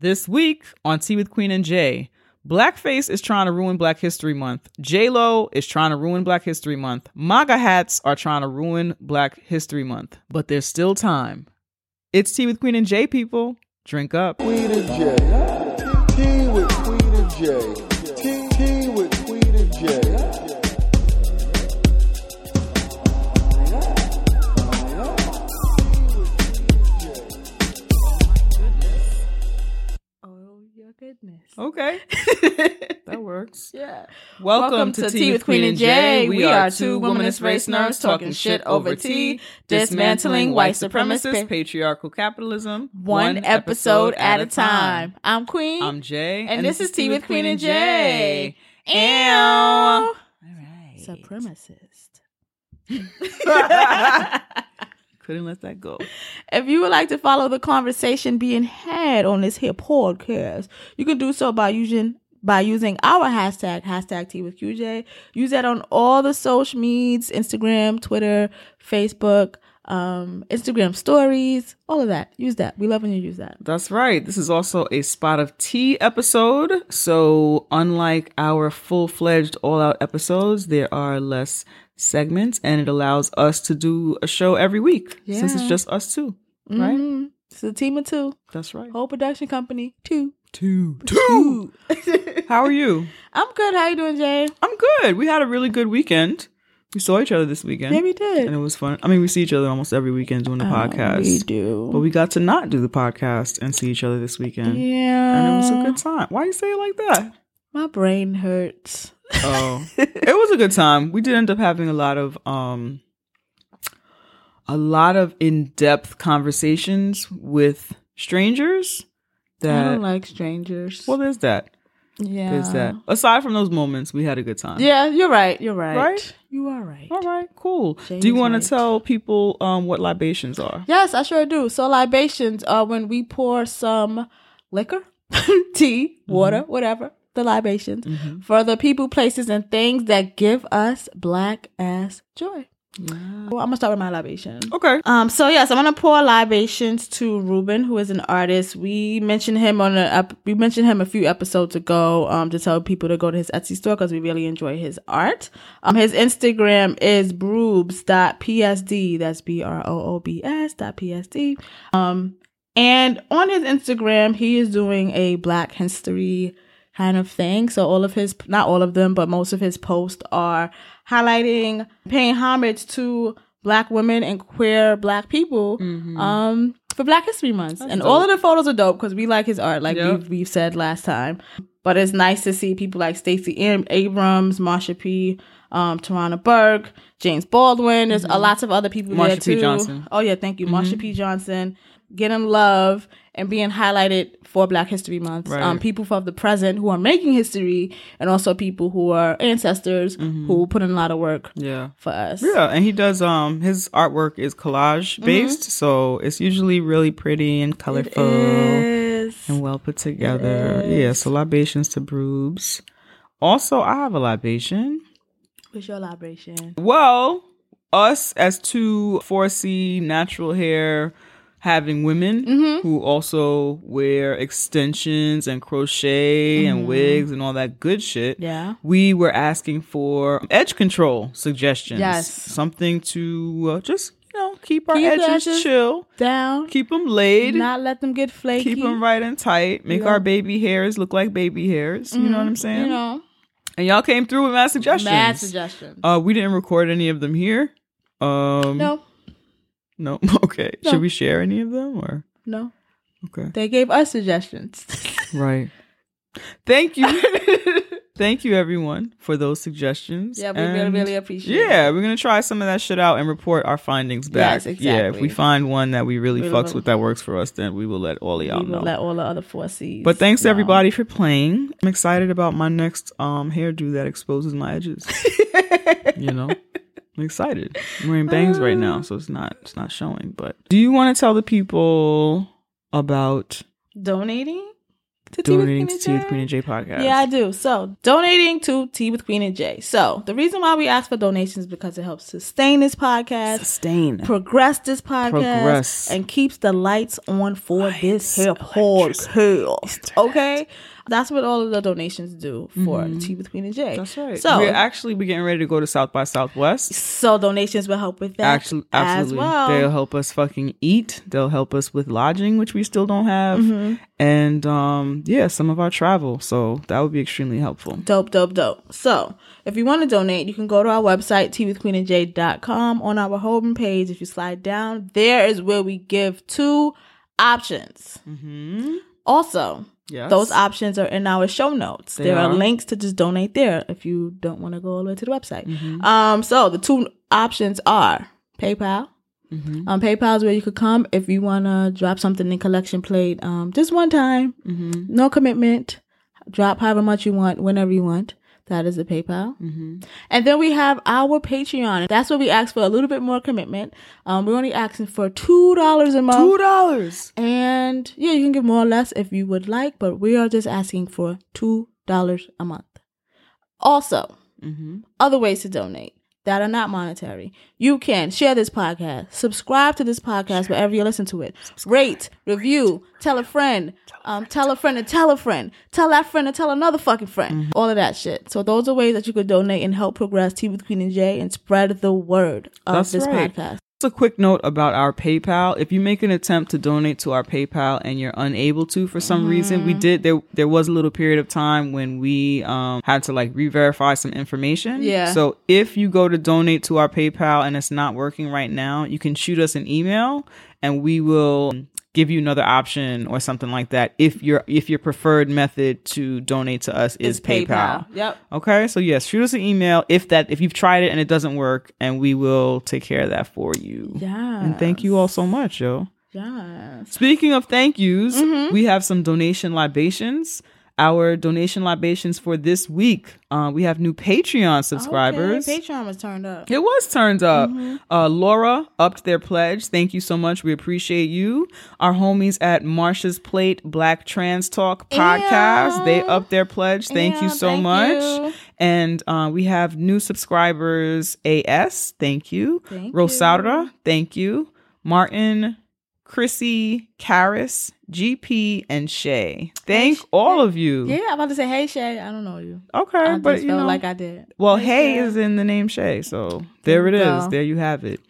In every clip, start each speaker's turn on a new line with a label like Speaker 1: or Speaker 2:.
Speaker 1: This week on Tea with Queen and Jay, Blackface is trying to ruin Black History Month. J Lo is trying to ruin Black History Month. MAGA hats are trying to ruin Black History Month. But there's still time. It's Tea with Queen and Jay, people. Drink up.
Speaker 2: Queen and Jay. Tea with Queen and Jay.
Speaker 3: Goodness.
Speaker 1: Okay. that works.
Speaker 3: Yeah.
Speaker 1: Welcome, to, Tea with Queen and Jay. We are two womanist race nerds talking shit over tea, dismantling white supremacist patriarchal capitalism,
Speaker 3: One episode at a time. I'm Queen.
Speaker 1: I'm Jay,
Speaker 3: and, this is Tea with Queen and Jay.
Speaker 1: Ew.
Speaker 3: All
Speaker 1: right.
Speaker 3: Supremacist.
Speaker 1: Couldn't let that go.
Speaker 3: If you would like to follow the conversation being had on this here podcast, you can do so by using by using our hashtag hashtag T with QJ. Use that on all the social medias: Instagram, Twitter, Facebook, um, Instagram stories, all of that. Use that. We love when you use that.
Speaker 1: That's right. This is also a spot of tea episode. So, unlike our full fledged all out episodes, there are less segments and it allows us to do a show every week since it's just us two. Right?
Speaker 3: Mhm. It's a team of two.
Speaker 1: That's right.
Speaker 3: Whole production company, two.
Speaker 1: Two. Two. How are you?
Speaker 3: I'm good. How are you doing, Jay?
Speaker 1: I'm good. We had a really good weekend. We saw each other this weekend.
Speaker 3: Yeah, we did.
Speaker 1: And it was fun. I mean, we see each other almost every weekend doing the podcast.
Speaker 3: Oh, We do.
Speaker 1: But we got to not do the podcast and see each other this weekend.
Speaker 3: yeah.
Speaker 1: And it was a good time. Why you say it like that?
Speaker 3: My brain hurts.
Speaker 1: Oh. it was a good time. We did end up having a lot of um a lot of in-depth conversations with strangers that I
Speaker 3: don't like strangers.
Speaker 1: well there's that.
Speaker 3: Yeah.
Speaker 1: There's that. Aside from those moments, we had a good time.
Speaker 3: Yeah, you're right. You're right.
Speaker 1: Right?
Speaker 3: You are right.
Speaker 1: All right, cool.
Speaker 3: Jay
Speaker 1: Do you want
Speaker 3: right.
Speaker 1: to tell people um what libations are?
Speaker 3: Yes, I sure do. So libations are when we pour some liquor, tea, water, whatever, the libations for the people, places, and things that give us black ass joy. Well, I'm gonna start with my libation.
Speaker 1: Okay.
Speaker 3: Um, so yes, I'm gonna pour libations to Ruben, who is an artist. We mentioned him on a we mentioned him a few episodes ago. Um, to tell people to go to his Etsy store because we really enjoy his art. Um, his Instagram is broobs.psd. That's b r o o b s dot psd. Um, and on his Instagram, he is doing a Black History kind of thing. So all of his, not all of them, but most of his posts are highlighting, paying homage to Black women and queer Black people. Um, for Black History Month, and all of the photos are dope because we like his art, like
Speaker 1: Yep.
Speaker 3: we've, we've said last time. But it's nice to see people like Stacey Am- Abrams, Marsha P, um, Tarana Burke, James Baldwin. There's a lots of other people there
Speaker 1: P.
Speaker 3: too.
Speaker 1: Johnson.
Speaker 3: Oh yeah, thank you, Marsha P. Johnson, getting love and being highlighted for Black History Month.
Speaker 1: Right.
Speaker 3: Um, people from the present who are making history, and also people who are ancestors who put in a lot of work
Speaker 1: Yeah.
Speaker 3: for us.
Speaker 1: Yeah, and he does um his artwork is collage based, so it's usually really pretty and colorful and well put together. Yeah, so libations to Broobs. Also, I have a libation.
Speaker 3: what's your libation?
Speaker 1: Well, us as two 4C natural hair having women who also wear extensions and crochet and wigs and all that good shit.
Speaker 3: Yeah.
Speaker 1: We were asking for edge control suggestions.
Speaker 3: Yes.
Speaker 1: Something to uh, just, you know, keep our
Speaker 3: Keep
Speaker 1: edges,
Speaker 3: edges
Speaker 1: chill,
Speaker 3: Down.
Speaker 1: keep them laid,
Speaker 3: Not let them get flaky.
Speaker 1: keep them right and tight, make our baby hairs look like baby hairs. You know what I'm saying?
Speaker 3: You know,
Speaker 1: And y'all came through with mad suggestions.
Speaker 3: mad suggestions.
Speaker 1: Uh, we didn't record any of them here. Um,
Speaker 3: no,
Speaker 1: no. Okay.
Speaker 3: No.
Speaker 1: Should we share any of them or?
Speaker 3: no.
Speaker 1: Okay.
Speaker 3: They gave us suggestions.
Speaker 1: Right. Thank you. Thank you, everyone, for those suggestions.
Speaker 3: yeah, we really,
Speaker 1: And
Speaker 3: really appreciate it.
Speaker 1: Yeah, we're gonna try some of that shit out and report our findings back.
Speaker 3: Yes, exactly.
Speaker 1: Yeah, if we find one that we really
Speaker 3: We
Speaker 1: fucks
Speaker 3: will-
Speaker 1: with that works for us, then we will let all of y'all
Speaker 3: We will
Speaker 1: know.
Speaker 3: let all the other four C's.
Speaker 1: but thanks to
Speaker 3: know.
Speaker 1: everybody for playing. I'm excited about my next um hairdo that exposes my edges. you know, I'm excited. I'm wearing bangs right now, uh. so it's not it's not showing. But do you want to tell the people about
Speaker 3: Donating? to Tea with
Speaker 1: donating to Tea with
Speaker 3: and
Speaker 1: Queen
Speaker 3: Jay?
Speaker 1: and J podcast.
Speaker 3: Yeah, I do. So, donating to Tea with Queen and Jay. So, the reason why we ask for donations is because it helps sustain this podcast,
Speaker 1: sustain.
Speaker 3: progress this podcast,
Speaker 1: Progress.
Speaker 3: and keeps the lights on for this here podcast. Okay? That's what all of the donations do for Tea with Queen and Jay.
Speaker 1: Mm-hmm. That's right.
Speaker 3: So,
Speaker 1: we're actually we're getting ready to go to South by Southwest.
Speaker 3: so donations will help with that
Speaker 1: Actually, absolutely,
Speaker 3: as well.
Speaker 1: they'll help us fucking eat. They'll help us with lodging, which we still don't have,
Speaker 3: Mm-hmm.
Speaker 1: and um, yeah, some of our travel. So that would be extremely helpful.
Speaker 3: Dope, dope, dope. So, if you want to donate, you can go to our website, teawithqueenandj.com. On our home page, if you slide down, there is where we give two options.
Speaker 1: Mm-hmm.
Speaker 3: Also,
Speaker 1: Yes.
Speaker 3: those options are in our show notes.
Speaker 1: They
Speaker 3: there are.
Speaker 1: are.
Speaker 3: links to just donate there if you don't want to go all the way to the website.
Speaker 1: Mm-hmm.
Speaker 3: Um, so the two options are PayPal.
Speaker 1: Mm-hmm.
Speaker 3: Um, PayPal is where you could come if you want to drop something in collection plate. Um, just one time,
Speaker 1: Mm-hmm.
Speaker 3: no commitment. Drop however much you want, whenever you want. That is the PayPal.
Speaker 1: Mm-hmm.
Speaker 3: And then we have our Patreon. That's where we ask for a little bit more commitment. Um, we're only asking for two dollars a month.
Speaker 1: Two dollars.
Speaker 3: And yeah, you can give more or less if you would like, but we are just asking for two dollars a month. Also,
Speaker 1: Mm-hmm.
Speaker 3: other ways to donate that are not monetary. You can share this podcast, subscribe to this podcast wherever you listen to it, rate, review, tell a friend, um, tell a friend and tell a friend, tell that friend and tell another fucking friend,
Speaker 1: Mm-hmm.
Speaker 3: all of that shit. So those are ways that you could donate and help progress Tea with Queen and Jay and spread the word of
Speaker 1: That's
Speaker 3: this
Speaker 1: right.
Speaker 3: podcast.
Speaker 1: Just a quick note about our PayPal. If you make an attempt to donate to our PayPal and you're unable to for some reason,
Speaker 3: Mm-hmm.
Speaker 1: we did there there was a little period of time when we um had to like re-verify some information.
Speaker 3: Yeah.
Speaker 1: So if you go to donate to our PayPal and it's not working right now, you can shoot us an email and we will give you another option or something like that if your if your preferred method to donate to us is
Speaker 3: It's
Speaker 1: PayPal.
Speaker 3: Yep.
Speaker 1: Okay, so yes, shoot us an email if that if you've tried it and it doesn't work, and we will take care of that for you.
Speaker 3: Yeah.
Speaker 1: And thank you all so much, yo.
Speaker 3: Yes.
Speaker 1: Speaking of thank yous,
Speaker 3: Mm-hmm.
Speaker 1: we have some donation libations. Our donation libations for this week. Uh, we have new Patreon subscribers.
Speaker 3: Okay, Patreon was turned up.
Speaker 1: It was turned up.
Speaker 3: Mm-hmm.
Speaker 1: Uh, Laura upped their pledge. Thank you so much. We appreciate you. Our homies at Marsha's Plate Black Trans Talk podcast, they upped their pledge. Thank you so
Speaker 3: thank
Speaker 1: much.
Speaker 3: you.
Speaker 1: And uh, we have new subscribers AS. Thank you.
Speaker 3: Thank
Speaker 1: Rosaura. Thank you. Martin, Chrissy, Karis, GP, and Shay. Thank
Speaker 3: Sh-
Speaker 1: all of you.
Speaker 3: Yeah, I'm about to say, hey Shay, I don't know you.
Speaker 1: Okay,
Speaker 3: I
Speaker 1: but you know,
Speaker 3: like I did.
Speaker 1: well, hey
Speaker 3: Shay.
Speaker 1: is in the name Shay, so there it is.
Speaker 3: There you go.
Speaker 1: There you have it.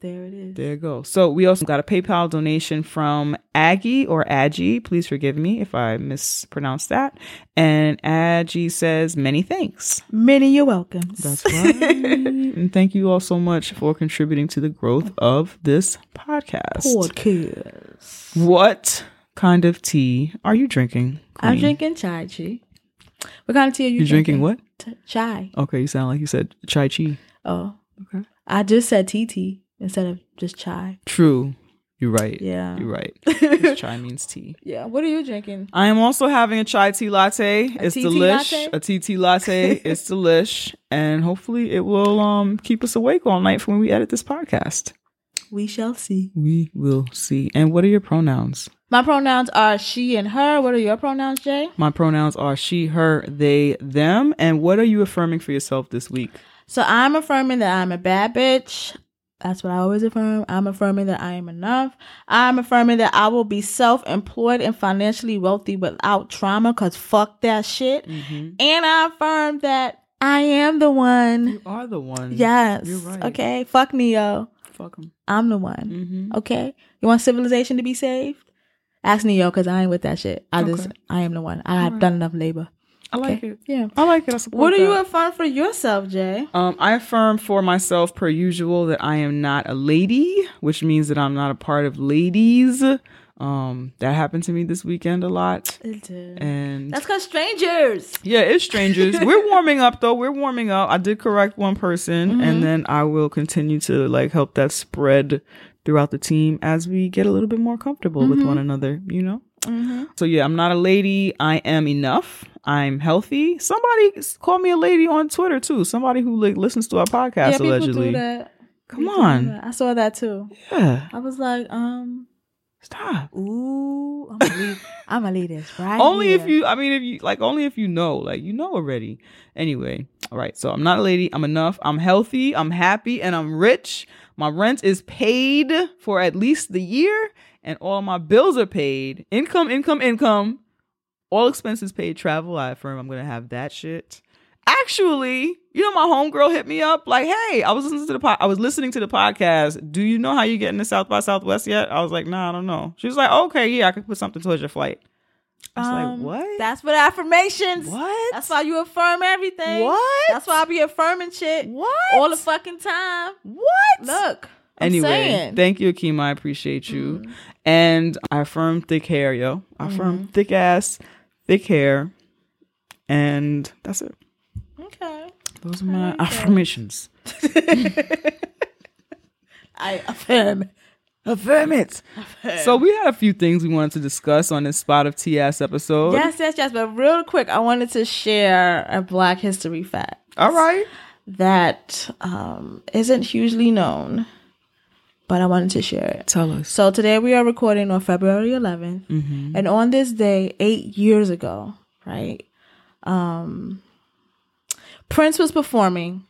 Speaker 3: There it is.
Speaker 1: There you go. So we also got a PayPal donation from Aggie or Aggie. Please forgive me if I mispronounced that. And Aggie says, "Many thanks."
Speaker 3: Many you're welcome.
Speaker 1: That's right. and thank you all so much for contributing to the growth of this podcast.
Speaker 3: Podcast.
Speaker 1: What kind of tea are you drinking?
Speaker 3: I'm drinking chai tea. What kind of tea are you
Speaker 1: You're drinking what?
Speaker 3: T- chai.
Speaker 1: Okay, you sound like you said chai chi.
Speaker 3: Oh.
Speaker 1: Okay.
Speaker 3: I just said tea tea instead of just chai.
Speaker 1: True. You're right.
Speaker 3: Yeah.
Speaker 1: You're right. chai means tea.
Speaker 3: Yeah. What are you drinking?
Speaker 1: I am also having a chai tea latte. it's
Speaker 3: TT
Speaker 1: delish.
Speaker 3: latte?
Speaker 1: A TT latte. it's delish. And hopefully it will um keep us awake all night for when we edit this podcast.
Speaker 3: We shall see.
Speaker 1: We will see. And what are your pronouns?
Speaker 3: My pronouns are she and her. What are your pronouns, Jay?
Speaker 1: My pronouns are she, her, they, them. And what are you affirming for yourself this week?
Speaker 3: So I'm affirming that I'm a bad bitch. That's what I always affirm. I'm affirming that I am enough. I'm affirming that I will be self employed and financially wealthy without trauma because fuck that shit. And I affirm that I am the one.
Speaker 1: You are the one.
Speaker 3: Yes.
Speaker 1: You're right.
Speaker 3: Okay. Fuck Neo.
Speaker 1: Fuck 'em.
Speaker 3: I'm the one.
Speaker 1: Mm-hmm.
Speaker 3: Okay. You want civilization to be saved? Ask Neo because I ain't with that shit. I just, I am the one. I have done enough labor.
Speaker 1: I like
Speaker 3: Okay.
Speaker 1: it.
Speaker 3: Yeah.
Speaker 1: I like it. I support
Speaker 3: What are you affirm for yourself, Jay?
Speaker 1: Um, I affirm for myself, per usual, that I am not a lady, which means that I'm not a part of ladies. Um, that happened to me this weekend a lot,
Speaker 3: It did.
Speaker 1: and
Speaker 3: That's because strangers.
Speaker 1: yeah, it's strangers. We're warming up though. We're warming up. I did correct one person,
Speaker 3: Mm-hmm.
Speaker 1: and then I will continue to like help that spread throughout the team as we get a little bit more comfortable with
Speaker 3: Mm-hmm.
Speaker 1: one another. You know. So yeah, I'm not a lady. I am enough. I'm healthy. Somebody called me a lady on Twitter too. Somebody who like listens to our podcast
Speaker 3: yeah, people
Speaker 1: allegedly.
Speaker 3: do that.
Speaker 1: Come
Speaker 3: People
Speaker 1: on.
Speaker 3: I saw that too.
Speaker 1: Yeah.
Speaker 3: I was like, um,
Speaker 1: Stop.
Speaker 3: Ooh, I'm gonna leave. I'm gonna leave this right.
Speaker 1: only if you i mean if you like only if you know like you know already anyway all right so i'm not a lady i'm enough i'm healthy i'm happy and i'm rich my rent is paid for at least the year and all my bills are paid. Income income income. All expenses paid. Travel i affirm i'm gonna have that shit. Actually you know my homegirl hit me up like hey i was listening to the pod- i was listening to the podcast. Do you know how you get into south by southwest yet? I was like nah i don't know. She was like oh, okay yeah i could put something towards your flight I was
Speaker 3: Um,
Speaker 1: like, what?
Speaker 3: That's what affirmations.
Speaker 1: What?
Speaker 3: That's why you affirm everything.
Speaker 1: What?
Speaker 3: That's why I be affirming shit
Speaker 1: What?
Speaker 3: all the fucking time.
Speaker 1: what?
Speaker 3: Look. I'm
Speaker 1: anyway,
Speaker 3: saying. Mm-hmm.
Speaker 1: thank you, Akima. I appreciate you. And I affirm thick hair, yo. I affirm thick ass, thick hair. And that's it.
Speaker 3: okay.
Speaker 1: Those are my affirmations.
Speaker 3: I affirm.
Speaker 1: Affirm it. So we had a few things we wanted to discuss on this spot of TS episode.
Speaker 3: Yes, yes, yes. But real quick, I wanted to share a Black History fact
Speaker 1: All right.
Speaker 3: that um, isn't hugely known, but I wanted to share it.
Speaker 1: Tell us.
Speaker 3: So today we are recording on February 11th, and on this day, eight years ago, right? Um, Prince was performing,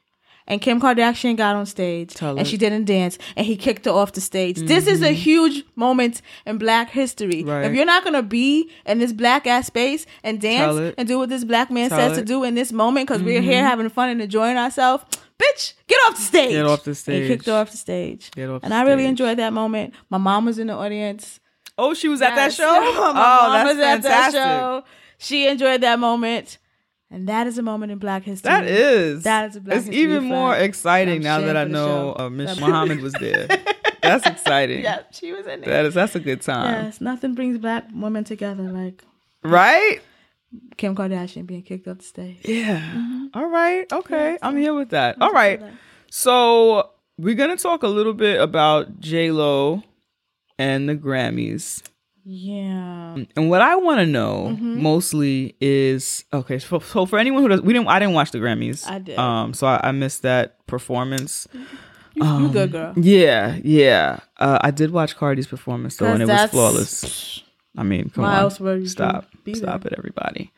Speaker 3: and Kim Kardashian got on stage,
Speaker 1: Tell
Speaker 3: and
Speaker 1: it.
Speaker 3: she didn't dance, and he kicked her off the stage. This is a huge moment in Black history.
Speaker 1: Right.
Speaker 3: If you're not gonna be in this black ass space and dance and do what this black man
Speaker 1: Tell
Speaker 3: says to
Speaker 1: it. Mm-hmm.
Speaker 3: do in this moment, because we're here having fun and enjoying ourselves. Bitch, get off the stage.
Speaker 1: Get off the stage.
Speaker 3: He kicked her off the stage.
Speaker 1: Get off
Speaker 3: and I really
Speaker 1: stage.
Speaker 3: enjoyed that moment. My mom was in the audience.
Speaker 1: Oh, she was at that show?
Speaker 3: My
Speaker 1: oh, that's
Speaker 3: was at
Speaker 1: fantastic.
Speaker 3: that show. She enjoyed that moment. And that is a moment in Black history.
Speaker 1: That is.
Speaker 3: That is a Black
Speaker 1: It's
Speaker 3: history It's
Speaker 1: even more exciting
Speaker 3: I'm
Speaker 1: now that I know uh, Miss Muhammad was there. That's exciting.
Speaker 3: Yeah, she was in there.
Speaker 1: That is that's a good time.
Speaker 3: yes, nothing brings black women together like
Speaker 1: Right?
Speaker 3: Kim Kardashian being kicked off the stage.
Speaker 1: Yeah. All right. Okay. I'm here with that. All
Speaker 3: just
Speaker 1: right.
Speaker 3: that.
Speaker 1: So we're gonna talk a little bit about J Lo and the Grammys.
Speaker 3: Yeah.
Speaker 1: And what I want to know
Speaker 3: Mm-hmm.
Speaker 1: mostly is okay. So, so for anyone who does, we didn't. I didn't watch the Grammys.
Speaker 3: I did.
Speaker 1: Um. So I, I missed that performance.
Speaker 3: You, you good girl.
Speaker 1: Yeah. Yeah. Uh, I did watch Cardi's performance though, and it was flawless. I mean, come
Speaker 3: Why
Speaker 1: on.
Speaker 3: else would you
Speaker 1: Stop. Stop
Speaker 3: there?
Speaker 1: it, everybody.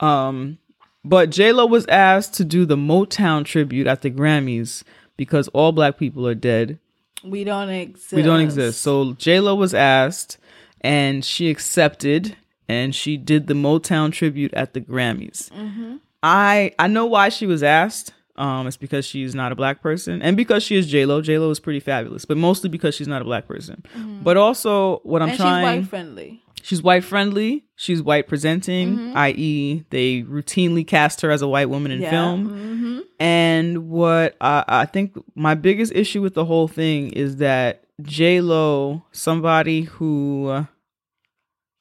Speaker 1: Um, but J Lo was asked to do the Motown tribute at the Grammys because all black people are dead.
Speaker 3: We don't exist.
Speaker 1: We don't exist. So J Lo was asked, and she accepted, and she did the Motown tribute at the Grammys.
Speaker 3: Mm-hmm.
Speaker 1: I I know why she was asked. Um, it's because she's not a black person, and because she is J Lo. J Lo is pretty fabulous, but mostly because she's not a black person. But also, what I'm
Speaker 3: Mm-hmm. and
Speaker 1: trying.
Speaker 3: she's white friendly.
Speaker 1: She's white friendly. She's white presenting,
Speaker 3: Mm-hmm.
Speaker 1: i.e., they routinely cast her as a white woman in
Speaker 3: Yeah.
Speaker 1: film.
Speaker 3: Mm-hmm.
Speaker 1: And what I, I think my biggest issue with the whole thing is that J Lo, somebody who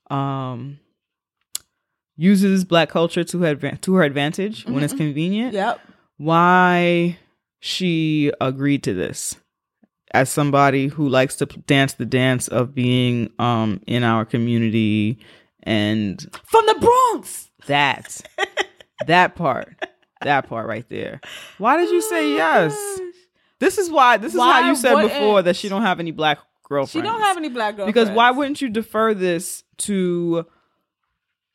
Speaker 1: um uses black culture to her adva- to her advantage when it's convenient,
Speaker 3: Yep.
Speaker 1: Why she agreed to this as somebody who likes to dance the dance of being um in our community and
Speaker 3: From the Bronx.
Speaker 1: that. That part. That part right there. Why did you say yes? this is why this is
Speaker 3: Why
Speaker 1: how you said before that she don't have any black girlfriends.
Speaker 3: She don't have any black girlfriends.
Speaker 1: because why wouldn't you defer this to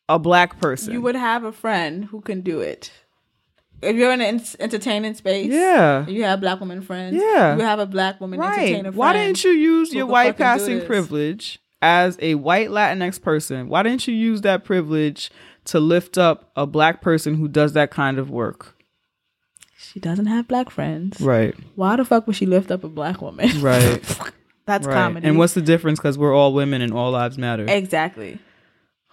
Speaker 1: a black person?
Speaker 3: You would have a friend who can do it? If you're in an en- entertaining space,
Speaker 1: yeah
Speaker 3: you have black women friends.
Speaker 1: Yeah.
Speaker 3: you have a black woman
Speaker 1: right
Speaker 3: entertainer friend.
Speaker 1: why didn't you use your white passing privilege as a white latinx person why didn't you use that privilege to lift up a black person who does that kind of work
Speaker 3: She doesn't have black friends.
Speaker 1: right
Speaker 3: Why the fuck would she lift up a black woman?
Speaker 1: right
Speaker 3: That's
Speaker 1: right
Speaker 3: comedy.
Speaker 1: and what's the difference because we're all women and all lives matter
Speaker 3: exactly?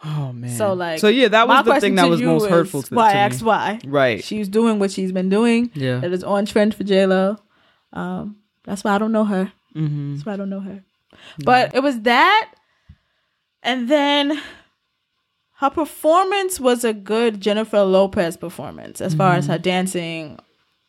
Speaker 1: Oh man.
Speaker 3: So like,
Speaker 1: So yeah, that was the thing that was most hurtful to, me.
Speaker 3: Why
Speaker 1: to me.
Speaker 3: why?
Speaker 1: Right.
Speaker 3: She's doing what she's been doing.
Speaker 1: Yeah.
Speaker 3: That is on trend for J Lo. Um, that's why I don't know her.
Speaker 1: hmm
Speaker 3: That's why I don't know her. But it was that, and then her performance was a good Jennifer Lopez performance as far as her dancing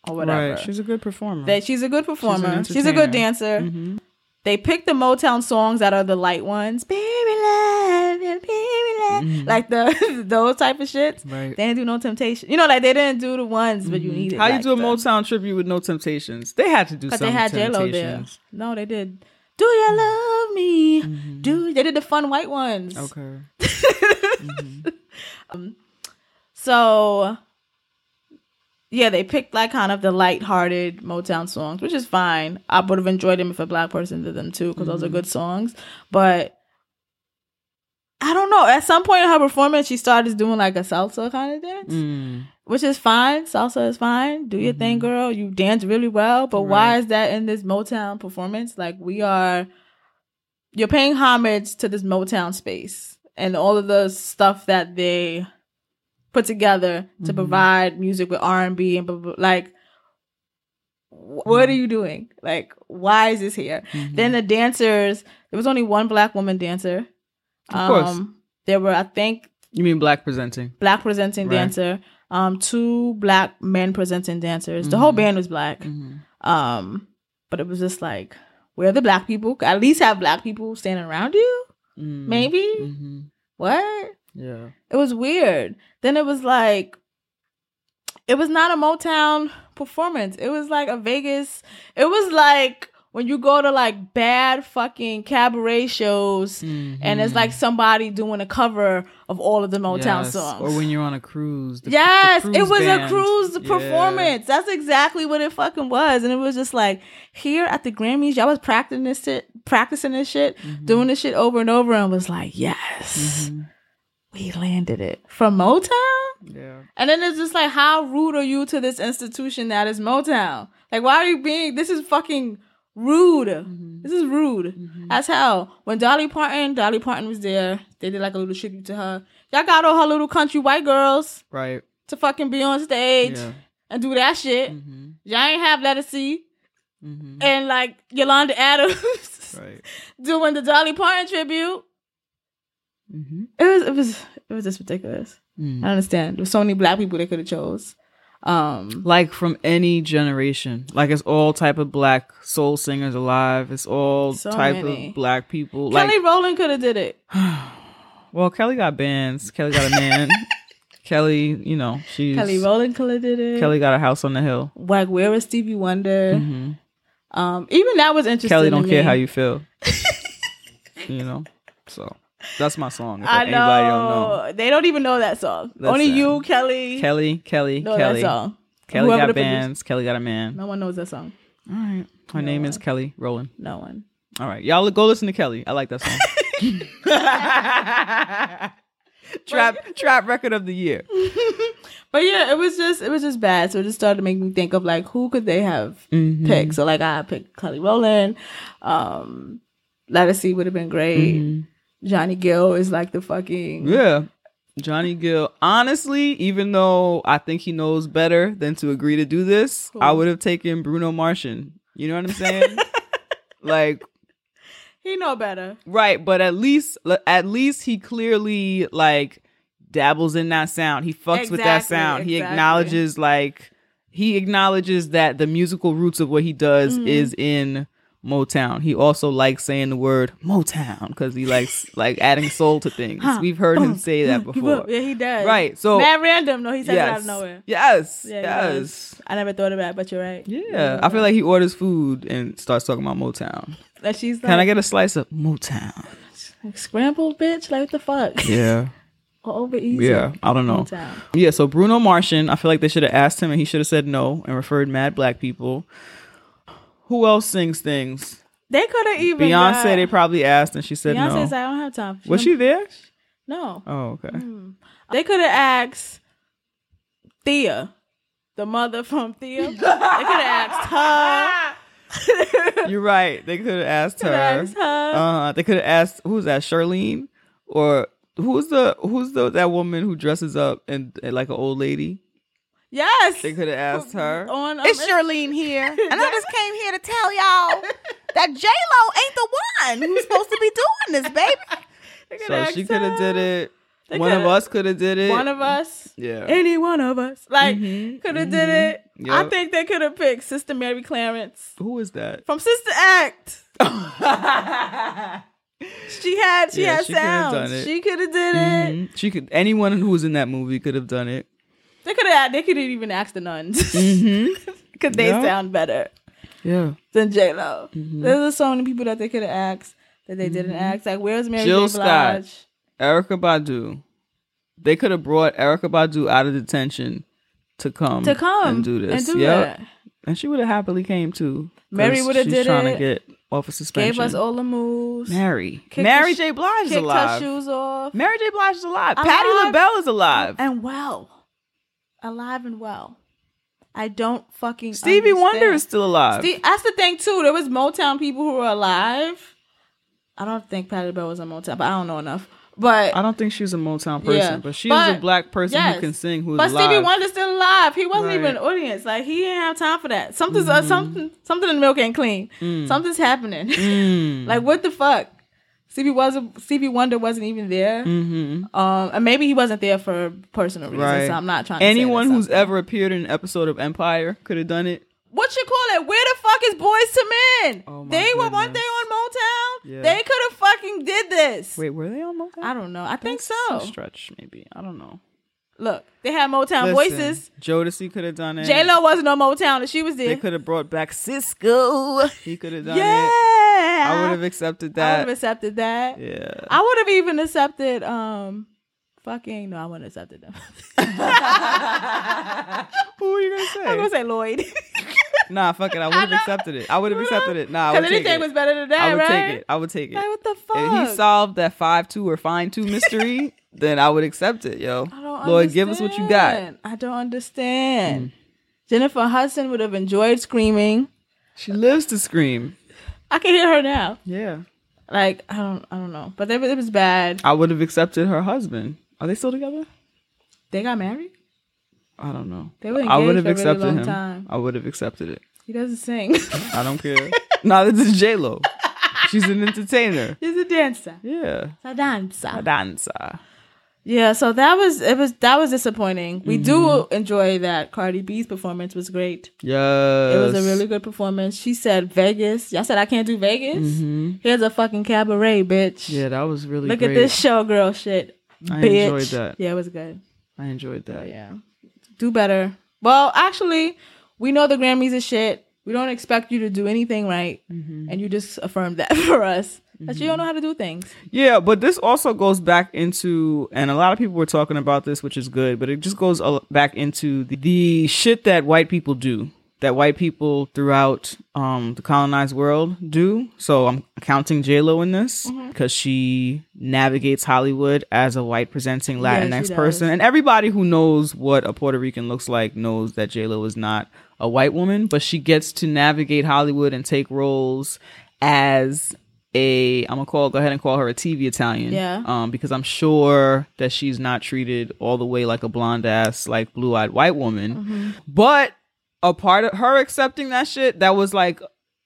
Speaker 3: or whatever.
Speaker 1: Right. She's a good performer.
Speaker 3: that she's a good performer. She's, a good dancer.
Speaker 1: Mhm.
Speaker 3: They picked the Motown songs that are the light ones, baby love, baby love, mm-hmm. like the those type of shits.
Speaker 1: Mm-hmm. Right.
Speaker 3: They didn't do no temptation. You know, like they didn't do the ones, but you mm-hmm. needed.
Speaker 1: How you
Speaker 3: like,
Speaker 1: do a
Speaker 3: the-
Speaker 1: Motown tribute with no temptations? They had to do
Speaker 3: Because they had J Lo there. No, they did. Do you mm-hmm. love me? Do they did the fun white ones?
Speaker 1: Okay.
Speaker 3: Um, so yeah, they picked like kind of the light-hearted Motown songs, which is fine. I would have enjoyed them if a black person did them too, because those are good songs. But I don't know. At some point in her performance, she started doing like a salsa kind of dance,
Speaker 1: Mm.
Speaker 3: which is fine. Salsa is fine. Do your thing, girl. You dance really well. But why is that in this Motown performance? Like we are, you're paying homage to this Motown space and all of the stuff that they put together to provide music with R and B and blah, blah, blah. like. wh- What are you doing? Like, why is this here? Then the dancers. There was only one black woman dancer.
Speaker 1: Of course.
Speaker 3: Um, there were, I think,
Speaker 1: You mean black presenting?
Speaker 3: black presenting
Speaker 1: Right.
Speaker 3: dancer, um, two black men presenting dancers. The whole band was black. Um, but it was just like, where are the black people? At least have black people standing around you.
Speaker 1: Mm.
Speaker 3: Maybe
Speaker 1: Mm-hmm.
Speaker 3: what?
Speaker 1: Yeah.
Speaker 3: It was weird. Then it was like, it was not a Motown performance. It was like a Vegas. It was like when you go to like bad fucking cabaret shows and it's like somebody doing a cover of all of the Motown
Speaker 1: Mm-hmm. Yes.
Speaker 3: songs.
Speaker 1: Or when you're on a cruise. the- the
Speaker 3: Yes, it was
Speaker 1: band.
Speaker 3: a cruise
Speaker 1: Yeah.
Speaker 3: performance. That's exactly what it fucking was. And it was just like here at the Grammys, y'all was practicing this shit, practicing this shit,
Speaker 1: Mm-hmm.
Speaker 3: doing this shit over and over, and was like, yes, we landed it from Motown.
Speaker 1: Yeah.
Speaker 3: And then it's just like, how rude are you to this institution that is Motown? Like, why are you being? This is fucking rude.
Speaker 1: Mm-hmm.
Speaker 3: This is rude as hell. When Dolly Parton, Dolly Parton was there. They did like a little tribute to her. Y'all got all her little country white girls
Speaker 1: Right.
Speaker 3: to fucking be on stage
Speaker 1: Yeah.
Speaker 3: and do that shit.
Speaker 1: Mm-hmm.
Speaker 3: Y'all ain't have Ledisi
Speaker 1: Mm-hmm.
Speaker 3: and like Yolanda Adams
Speaker 1: Right.
Speaker 3: doing the Dolly Parton tribute.
Speaker 1: Mm-hmm.
Speaker 3: It was it was it was just ridiculous.
Speaker 1: Mm.
Speaker 3: I understand. There's so many black people they could have chose. Um
Speaker 1: Like from any generation. Like it's all type of black soul singers alive. It's all
Speaker 3: So
Speaker 1: type
Speaker 3: many.
Speaker 1: of black people.
Speaker 3: Kelly
Speaker 1: Like
Speaker 3: Rowland could have did it.
Speaker 1: well, Kelly got bands. Kelly got a man. Kelly, you know, she's
Speaker 3: Kelly Rowland could have did it.
Speaker 1: Kelly got a house on the hill.
Speaker 3: Like where was Stevie Wonder?
Speaker 1: Mhm.
Speaker 3: Um even that was interesting.
Speaker 1: Kelly don't care how you feel. you know? So that's my song.
Speaker 3: I
Speaker 1: anybody don't know.
Speaker 3: know. They don't even know that song.
Speaker 1: That's
Speaker 3: Only you, Kelly,
Speaker 1: Kelly, Kelly,
Speaker 3: know
Speaker 1: Kelly.
Speaker 3: that song.
Speaker 1: Kelly
Speaker 3: Whoever
Speaker 1: got bands. Kelly got a man.
Speaker 3: No one knows that song.
Speaker 1: All right. Her name is Kelly Rowland.
Speaker 3: No one.
Speaker 1: All right. Y'all go listen to Kelly. I like that song. trap trap record of the year.
Speaker 3: But yeah, it was just it was just bad. So it just started to make me think of like who could they have
Speaker 1: Mm-hmm.
Speaker 3: picked. So like I picked Kelly Rowland. Um Ledisi would have been great. Johnny Gill is like the fucking.
Speaker 1: Yeah. Johnny Gill. Honestly, even though I think he knows better than to agree to do this, I would have taken Bruno Martian. You know what I'm saying? like
Speaker 3: he know better.
Speaker 1: Right, but at least at least he clearly like dabbles in that sound. He fucks with that
Speaker 3: Exactly,
Speaker 1: sound. He acknowledges like he acknowledges that the musical roots of what he does
Speaker 3: Mm-hmm.
Speaker 1: is in Motown. He also likes saying the word Motown because he likes like adding soul to things. We've heard him oh, say that before.
Speaker 3: Yeah, he does.
Speaker 1: Right. So
Speaker 3: Mad random. No, he said it out of nowhere.
Speaker 1: Yes.
Speaker 3: Yeah,
Speaker 1: yes.
Speaker 3: I never thought of that, but you're right.
Speaker 1: Yeah. I feel like he orders food and starts talking about Motown.
Speaker 3: That she's like,
Speaker 1: Can I get a slice of Motown?
Speaker 3: scrambled bitch? Like what the fuck?
Speaker 1: Yeah.
Speaker 3: Or over easy.
Speaker 1: Yeah, I don't know.
Speaker 3: Motown.
Speaker 1: Yeah, so Bruno Martian, I feel like they should have asked him and he should have said no and referred mad black people. Who else sings things?
Speaker 3: They could have even
Speaker 1: Beyonce,
Speaker 3: got-
Speaker 1: they probably asked and she said
Speaker 3: Beyonce
Speaker 1: no.
Speaker 3: said I don't have time.
Speaker 1: Was she there?
Speaker 3: No.
Speaker 1: Oh, okay.
Speaker 3: They could have asked Thea, the mother from Thea. they could have asked her.
Speaker 1: You're right. They could have asked her.
Speaker 3: asked her.
Speaker 1: Uh, they could have asked who's that? Charlene or who's the who's the that woman who dresses up and, and like an old lady?
Speaker 3: Yes.
Speaker 1: They could have asked her.
Speaker 3: On, um,
Speaker 4: It's Charlene here, and I just came here to tell y'all that J Lo ain't the one who's supposed to be doing this, baby.
Speaker 1: So she could have did it.
Speaker 3: They
Speaker 1: One of
Speaker 3: coulda-
Speaker 1: us could have did it.
Speaker 3: One of us.
Speaker 1: yeah.
Speaker 3: Any one of us. Like,
Speaker 1: Mhm,
Speaker 3: could have did it. I think they could have picked Sister Mary Clarence
Speaker 1: Who is that?
Speaker 3: from Sister Act. She had she
Speaker 1: Yeah,
Speaker 3: had
Speaker 1: she coulda
Speaker 3: sounds.
Speaker 1: done it.
Speaker 3: She could have did it.
Speaker 1: Mhm. She could. Anyone who was in that movie could have done it.
Speaker 3: They could have they could have even asked the nuns.
Speaker 1: Mm-hmm.
Speaker 3: Cause they
Speaker 1: Yeah.
Speaker 3: sound better.
Speaker 1: Yeah.
Speaker 3: than J Lo.
Speaker 1: Mm-hmm.
Speaker 3: There's so many people that they could have asked that they didn't ask. Like, where's Mary
Speaker 1: Jill
Speaker 3: J. Blige?
Speaker 1: Scott. Erykah Badu. They could have brought Erykah Badu out of detention to come
Speaker 3: To come
Speaker 1: and do this.
Speaker 3: and do
Speaker 1: Yep.
Speaker 3: that.
Speaker 1: And she would have happily came too.
Speaker 3: Mary it.
Speaker 1: she's
Speaker 3: did
Speaker 1: trying
Speaker 3: it.
Speaker 1: to get off of suspension.
Speaker 3: Gave us all the moves.
Speaker 1: Mary.
Speaker 3: Kicked
Speaker 1: Mary J. Blige is
Speaker 3: Kicked her
Speaker 1: alive.
Speaker 3: shoes off.
Speaker 1: Mary J. Blige is alive.
Speaker 3: Alive?
Speaker 1: Patti LaBelle is alive.
Speaker 3: and well, alive and well. I don't fucking
Speaker 1: Stevie Wonder is still alive.
Speaker 3: Steve, that's the thing too. There was Motown people who were alive. I don't think Patty Bell was a Motown, but I don't know enough. But
Speaker 1: I don't think she's a Motown person,
Speaker 3: Yeah.
Speaker 1: but she's a black person
Speaker 3: yes.
Speaker 1: who can sing who's
Speaker 3: but
Speaker 1: alive.
Speaker 3: Stevie Wonder's still alive. He wasn't
Speaker 1: Right.
Speaker 3: even an audience. Like he didn't have time for that. Something's
Speaker 1: Mm-hmm.
Speaker 3: uh, something something in the milk ain't clean. Something's happening.
Speaker 1: Mm.
Speaker 3: like what the fuck? Stevie wasn't Stevie Wonder wasn't even there.
Speaker 1: Mm-hmm.
Speaker 3: Um, and maybe he wasn't there for personal reasons.
Speaker 1: Right.
Speaker 3: So I'm not trying. to
Speaker 1: Anyone who's
Speaker 3: something.
Speaker 1: ever appeared in an episode of Empire could have done it.
Speaker 3: what you call it? Where the fuck is Boyz II Men?
Speaker 1: Oh,
Speaker 3: they were weren't they on Motown?
Speaker 1: Yeah.
Speaker 3: They could have fucking did this.
Speaker 1: Wait, were they on Motown?
Speaker 3: I don't know. I think so.
Speaker 1: a stretch, maybe. I don't know.
Speaker 3: Look, they had Motown
Speaker 1: Listen,
Speaker 3: voices.
Speaker 1: Jodeci could have done it.
Speaker 3: J Lo wasn't on Motown, and she was there.
Speaker 1: They could have brought back Sisqó. He could have done
Speaker 3: yeah,
Speaker 1: it. I would have accepted that.
Speaker 3: I would have accepted that.
Speaker 1: yeah.
Speaker 3: I would have even accepted um fucking no, I wouldn't have accepted them.
Speaker 1: Who are you gonna say?
Speaker 3: I'm gonna say Lloyd.
Speaker 1: Nah, fuck it. I would have accepted it. I would have accepted it. Nah, I would
Speaker 3: Because
Speaker 1: take
Speaker 3: anything
Speaker 1: it.
Speaker 3: was better than that, right?
Speaker 1: I would
Speaker 3: right?
Speaker 1: take it. I would take it.
Speaker 3: Like, what the fuck?
Speaker 1: If he solved that five two or fine two mystery, then I would accept it, yo.
Speaker 3: I don't
Speaker 1: Lord, give us what you got.
Speaker 3: I don't understand.
Speaker 1: Mm.
Speaker 3: Jennifer Hudson would have enjoyed screaming.
Speaker 1: She lives to scream.
Speaker 3: I can hear her now.
Speaker 1: Yeah.
Speaker 3: Like I don't, I don't know, but it, it was bad.
Speaker 1: I would have accepted her husband. Are they still together?
Speaker 3: They got married.
Speaker 1: I don't know.
Speaker 3: They were
Speaker 1: I would have
Speaker 3: engaged a
Speaker 1: accepted
Speaker 3: really long
Speaker 1: him.
Speaker 3: time.
Speaker 1: I would have accepted it.
Speaker 3: He doesn't sing.
Speaker 1: I don't care. no, this is J Lo. She's an entertainer.
Speaker 3: She's a dancer.
Speaker 1: Yeah.
Speaker 3: A dancer.
Speaker 1: A dancer.
Speaker 3: Yeah, so that was it was that was disappointing. We do
Speaker 1: Mm-hmm.
Speaker 3: enjoy that Cardi B's performance was great.
Speaker 1: Yeah,
Speaker 3: It was a really good performance. She said Vegas. Y'all said I can't do Vegas. Here's a fucking cabaret, bitch.
Speaker 1: Mm-hmm. Yeah, that was really good.
Speaker 3: Look
Speaker 1: great.
Speaker 3: at this showgirl shit.
Speaker 1: I
Speaker 3: bitch.
Speaker 1: enjoyed that.
Speaker 3: Yeah, it was good.
Speaker 1: I enjoyed that.
Speaker 3: Yeah. Do better. Well, actually, we know the Grammys is shit. We don't expect you to do anything right.
Speaker 1: Mm-hmm.
Speaker 3: And you just affirmed that for us. That you don't know how to do things.
Speaker 1: Yeah, but this also goes back into, and a lot of people were talking about this, which is good, but it just goes back into the, the shit that white people do, that white people throughout um, the colonized world do. So I'm counting J Lo in this
Speaker 3: Mm-hmm.
Speaker 1: because she navigates Hollywood as a white presenting Latinx
Speaker 3: she
Speaker 1: person, and everybody who knows what a Puerto Rican looks like knows that J Lo is not a white woman, but she gets to navigate Hollywood and take roles as a I'm gonna call go ahead and call her a TV Italian.
Speaker 3: Yeah.
Speaker 1: Um, because I'm sure that she's not treated all the way like a blonde ass, like blue eyed white woman.
Speaker 3: Mm-hmm.
Speaker 1: But a part of her accepting that shit, that was like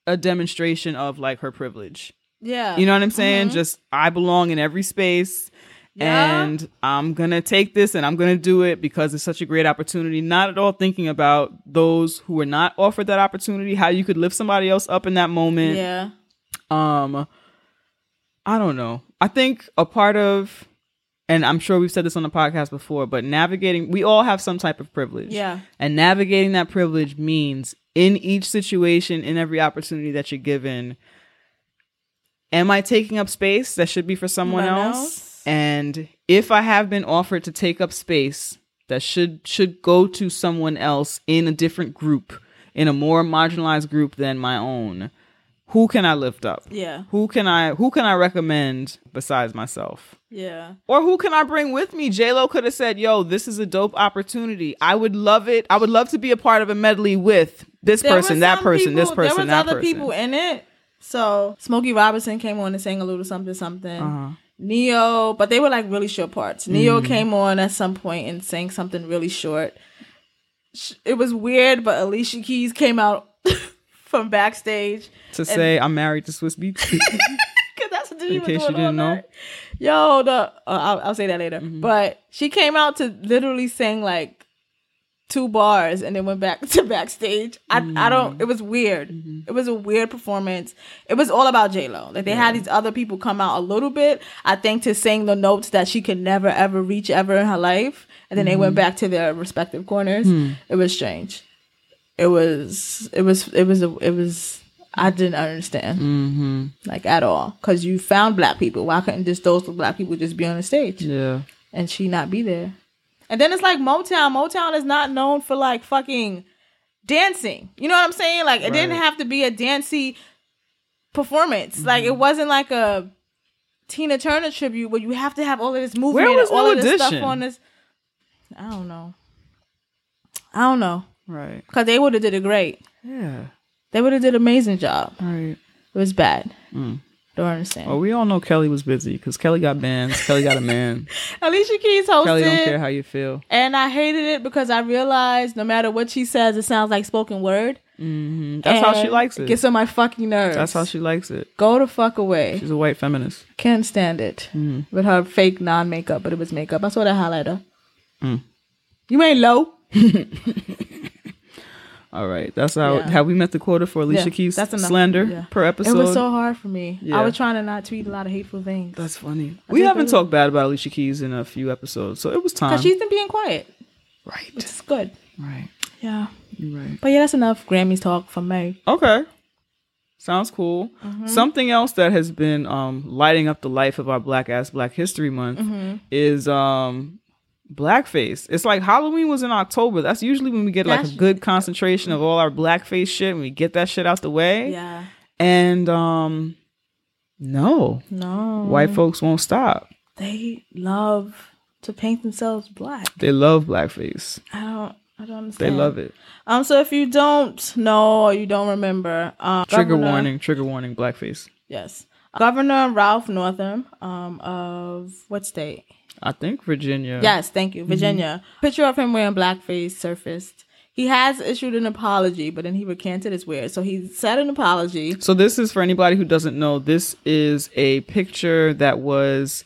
Speaker 1: a demonstration of like her privilege.
Speaker 3: Yeah.
Speaker 1: You know what I'm saying? Just I belong in every space.
Speaker 3: Yeah.
Speaker 1: And I'm gonna take this and I'm gonna do it because it's such a great opportunity. Not at all thinking about those who were not offered that opportunity, how you could lift somebody else up in that moment.
Speaker 3: Yeah.
Speaker 1: Um, I don't know. I think a part of, and I'm sure we've said this on the podcast before, but navigating, we all have some type of privilege.
Speaker 3: Yeah.
Speaker 1: And navigating that privilege means in each situation, in every opportunity that you're given, am I taking up space that should be for someone
Speaker 3: Someone
Speaker 1: else?
Speaker 3: else?
Speaker 1: And if I have been offered to take up space that should should go to someone else in a different group, in a more marginalized group than my own, who can I lift up?
Speaker 3: Yeah.
Speaker 1: Who can I who can I recommend besides myself?
Speaker 3: Yeah.
Speaker 1: Or who can I bring with me? J Lo could have said, "Yo, this is a dope opportunity. I would love it. I would love to be a part of a medley with this
Speaker 3: There
Speaker 1: person, that person, this
Speaker 3: people-
Speaker 1: person,
Speaker 3: There was other
Speaker 1: person."
Speaker 3: people in it. So Smokey Robinson came on and sang a little something something.
Speaker 1: Uh-huh.
Speaker 3: Ne-Yo, but they were like really short parts. Ne-Yo
Speaker 1: Mm.
Speaker 3: came on at some point and sang something really short. It was weird, but Alicia Keys came out from backstage.
Speaker 1: to say I'm married to Swizz Beatz.
Speaker 3: Cause that's what she
Speaker 1: In case you didn't know. Mm-hmm.
Speaker 3: Yo, the uh, I'll, I'll say that later. But she came out to literally sing like two bars and then went back to backstage. I I
Speaker 1: Mm-hmm.
Speaker 3: don't. It was weird. It was a weird performance. It was all about J Lo. Like they had these other people come out a little bit. I think to sing the notes that she could never ever reach ever in her life, and then they
Speaker 1: Mm-hmm.
Speaker 3: went back to their respective corners.
Speaker 1: Hmm.
Speaker 3: It was strange. It was. It was. It was. A, it was. I didn't understand,
Speaker 1: Mm-hmm.
Speaker 3: like at all, because you found black people. Why couldn't just those black people just be on the stage
Speaker 1: Yeah.
Speaker 3: and she not be there? And then it's like Motown. Motown is not known for like fucking dancing. You know what I'm saying? Like it didn't have to be a dancey performance. Like it wasn't like a Tina Turner tribute where you have to have all of this movement
Speaker 1: Where was
Speaker 3: and all of this stuff on this. I don't know. I don't know
Speaker 1: Right.
Speaker 3: because they would have did it great.
Speaker 1: Yeah.
Speaker 3: They would have did an amazing job.
Speaker 1: Right.
Speaker 3: It was bad.
Speaker 1: Mm.
Speaker 3: Don't understand.
Speaker 1: Well, we all know Kelly was busy because Kelly got bands. Kelly got a man.
Speaker 3: Alicia Keys hosted,
Speaker 1: Kelly don't care how you feel.
Speaker 3: and I hated it because I realized no matter what she says, it sounds like spoken word.
Speaker 1: hmm That's how she likes
Speaker 3: It gets on my fucking nerves.
Speaker 1: That's how she likes it.
Speaker 3: go the fuck away.
Speaker 1: She's a white feminist.
Speaker 3: Can't stand it with her fake non makeup, but it was makeup. I saw that highlighter.
Speaker 1: Mm.
Speaker 3: You ain't low.
Speaker 1: All right. That's how
Speaker 3: Yeah.
Speaker 1: have we met the quota for Alicia
Speaker 3: Yeah,
Speaker 1: Keys
Speaker 3: that's enough.
Speaker 1: slander
Speaker 3: Yeah.
Speaker 1: per episode.
Speaker 3: It was so hard for me.
Speaker 1: Yeah.
Speaker 3: I was trying to not tweet a lot of hateful things
Speaker 1: That's funny.
Speaker 3: I
Speaker 1: We haven't talked bad about Alicia Keys in a few episodes, so it was time.
Speaker 3: because she's been being quiet.
Speaker 1: right.
Speaker 3: It's good.
Speaker 1: Right.
Speaker 3: Yeah,
Speaker 1: You're right.
Speaker 3: but yeah, that's enough Grammys talk from me.
Speaker 1: Okay. Sounds cool.
Speaker 3: Mm-hmm.
Speaker 1: Something else that has been um, lighting up the life of our Black Ass Black History Month
Speaker 3: Mm-hmm.
Speaker 1: is um, blackface. It's like Halloween was in October. That's usually when we get like a good concentration of all our blackface shit and we get that shit out the way.
Speaker 3: Yeah,
Speaker 1: And um, no,
Speaker 3: no,
Speaker 1: white folks won't stop.
Speaker 3: they love to paint themselves black.
Speaker 1: They love blackface.
Speaker 3: I don't. I don't understand.
Speaker 1: They love it.
Speaker 3: Um. So if you don't know or you don't remember, um,
Speaker 1: Trigger
Speaker 3: Governor-
Speaker 1: warning, trigger warning, blackface.
Speaker 3: Yes, Governor Ralph Northam, um, of what state?
Speaker 1: I think Virginia.
Speaker 3: Yes, thank you, mm-hmm. Virginia. Picture of him wearing blackface surfaced. He has issued an apology, but then he recanted his weird. So he said an apology.
Speaker 1: So this is for anybody who doesn't know. This is a picture that was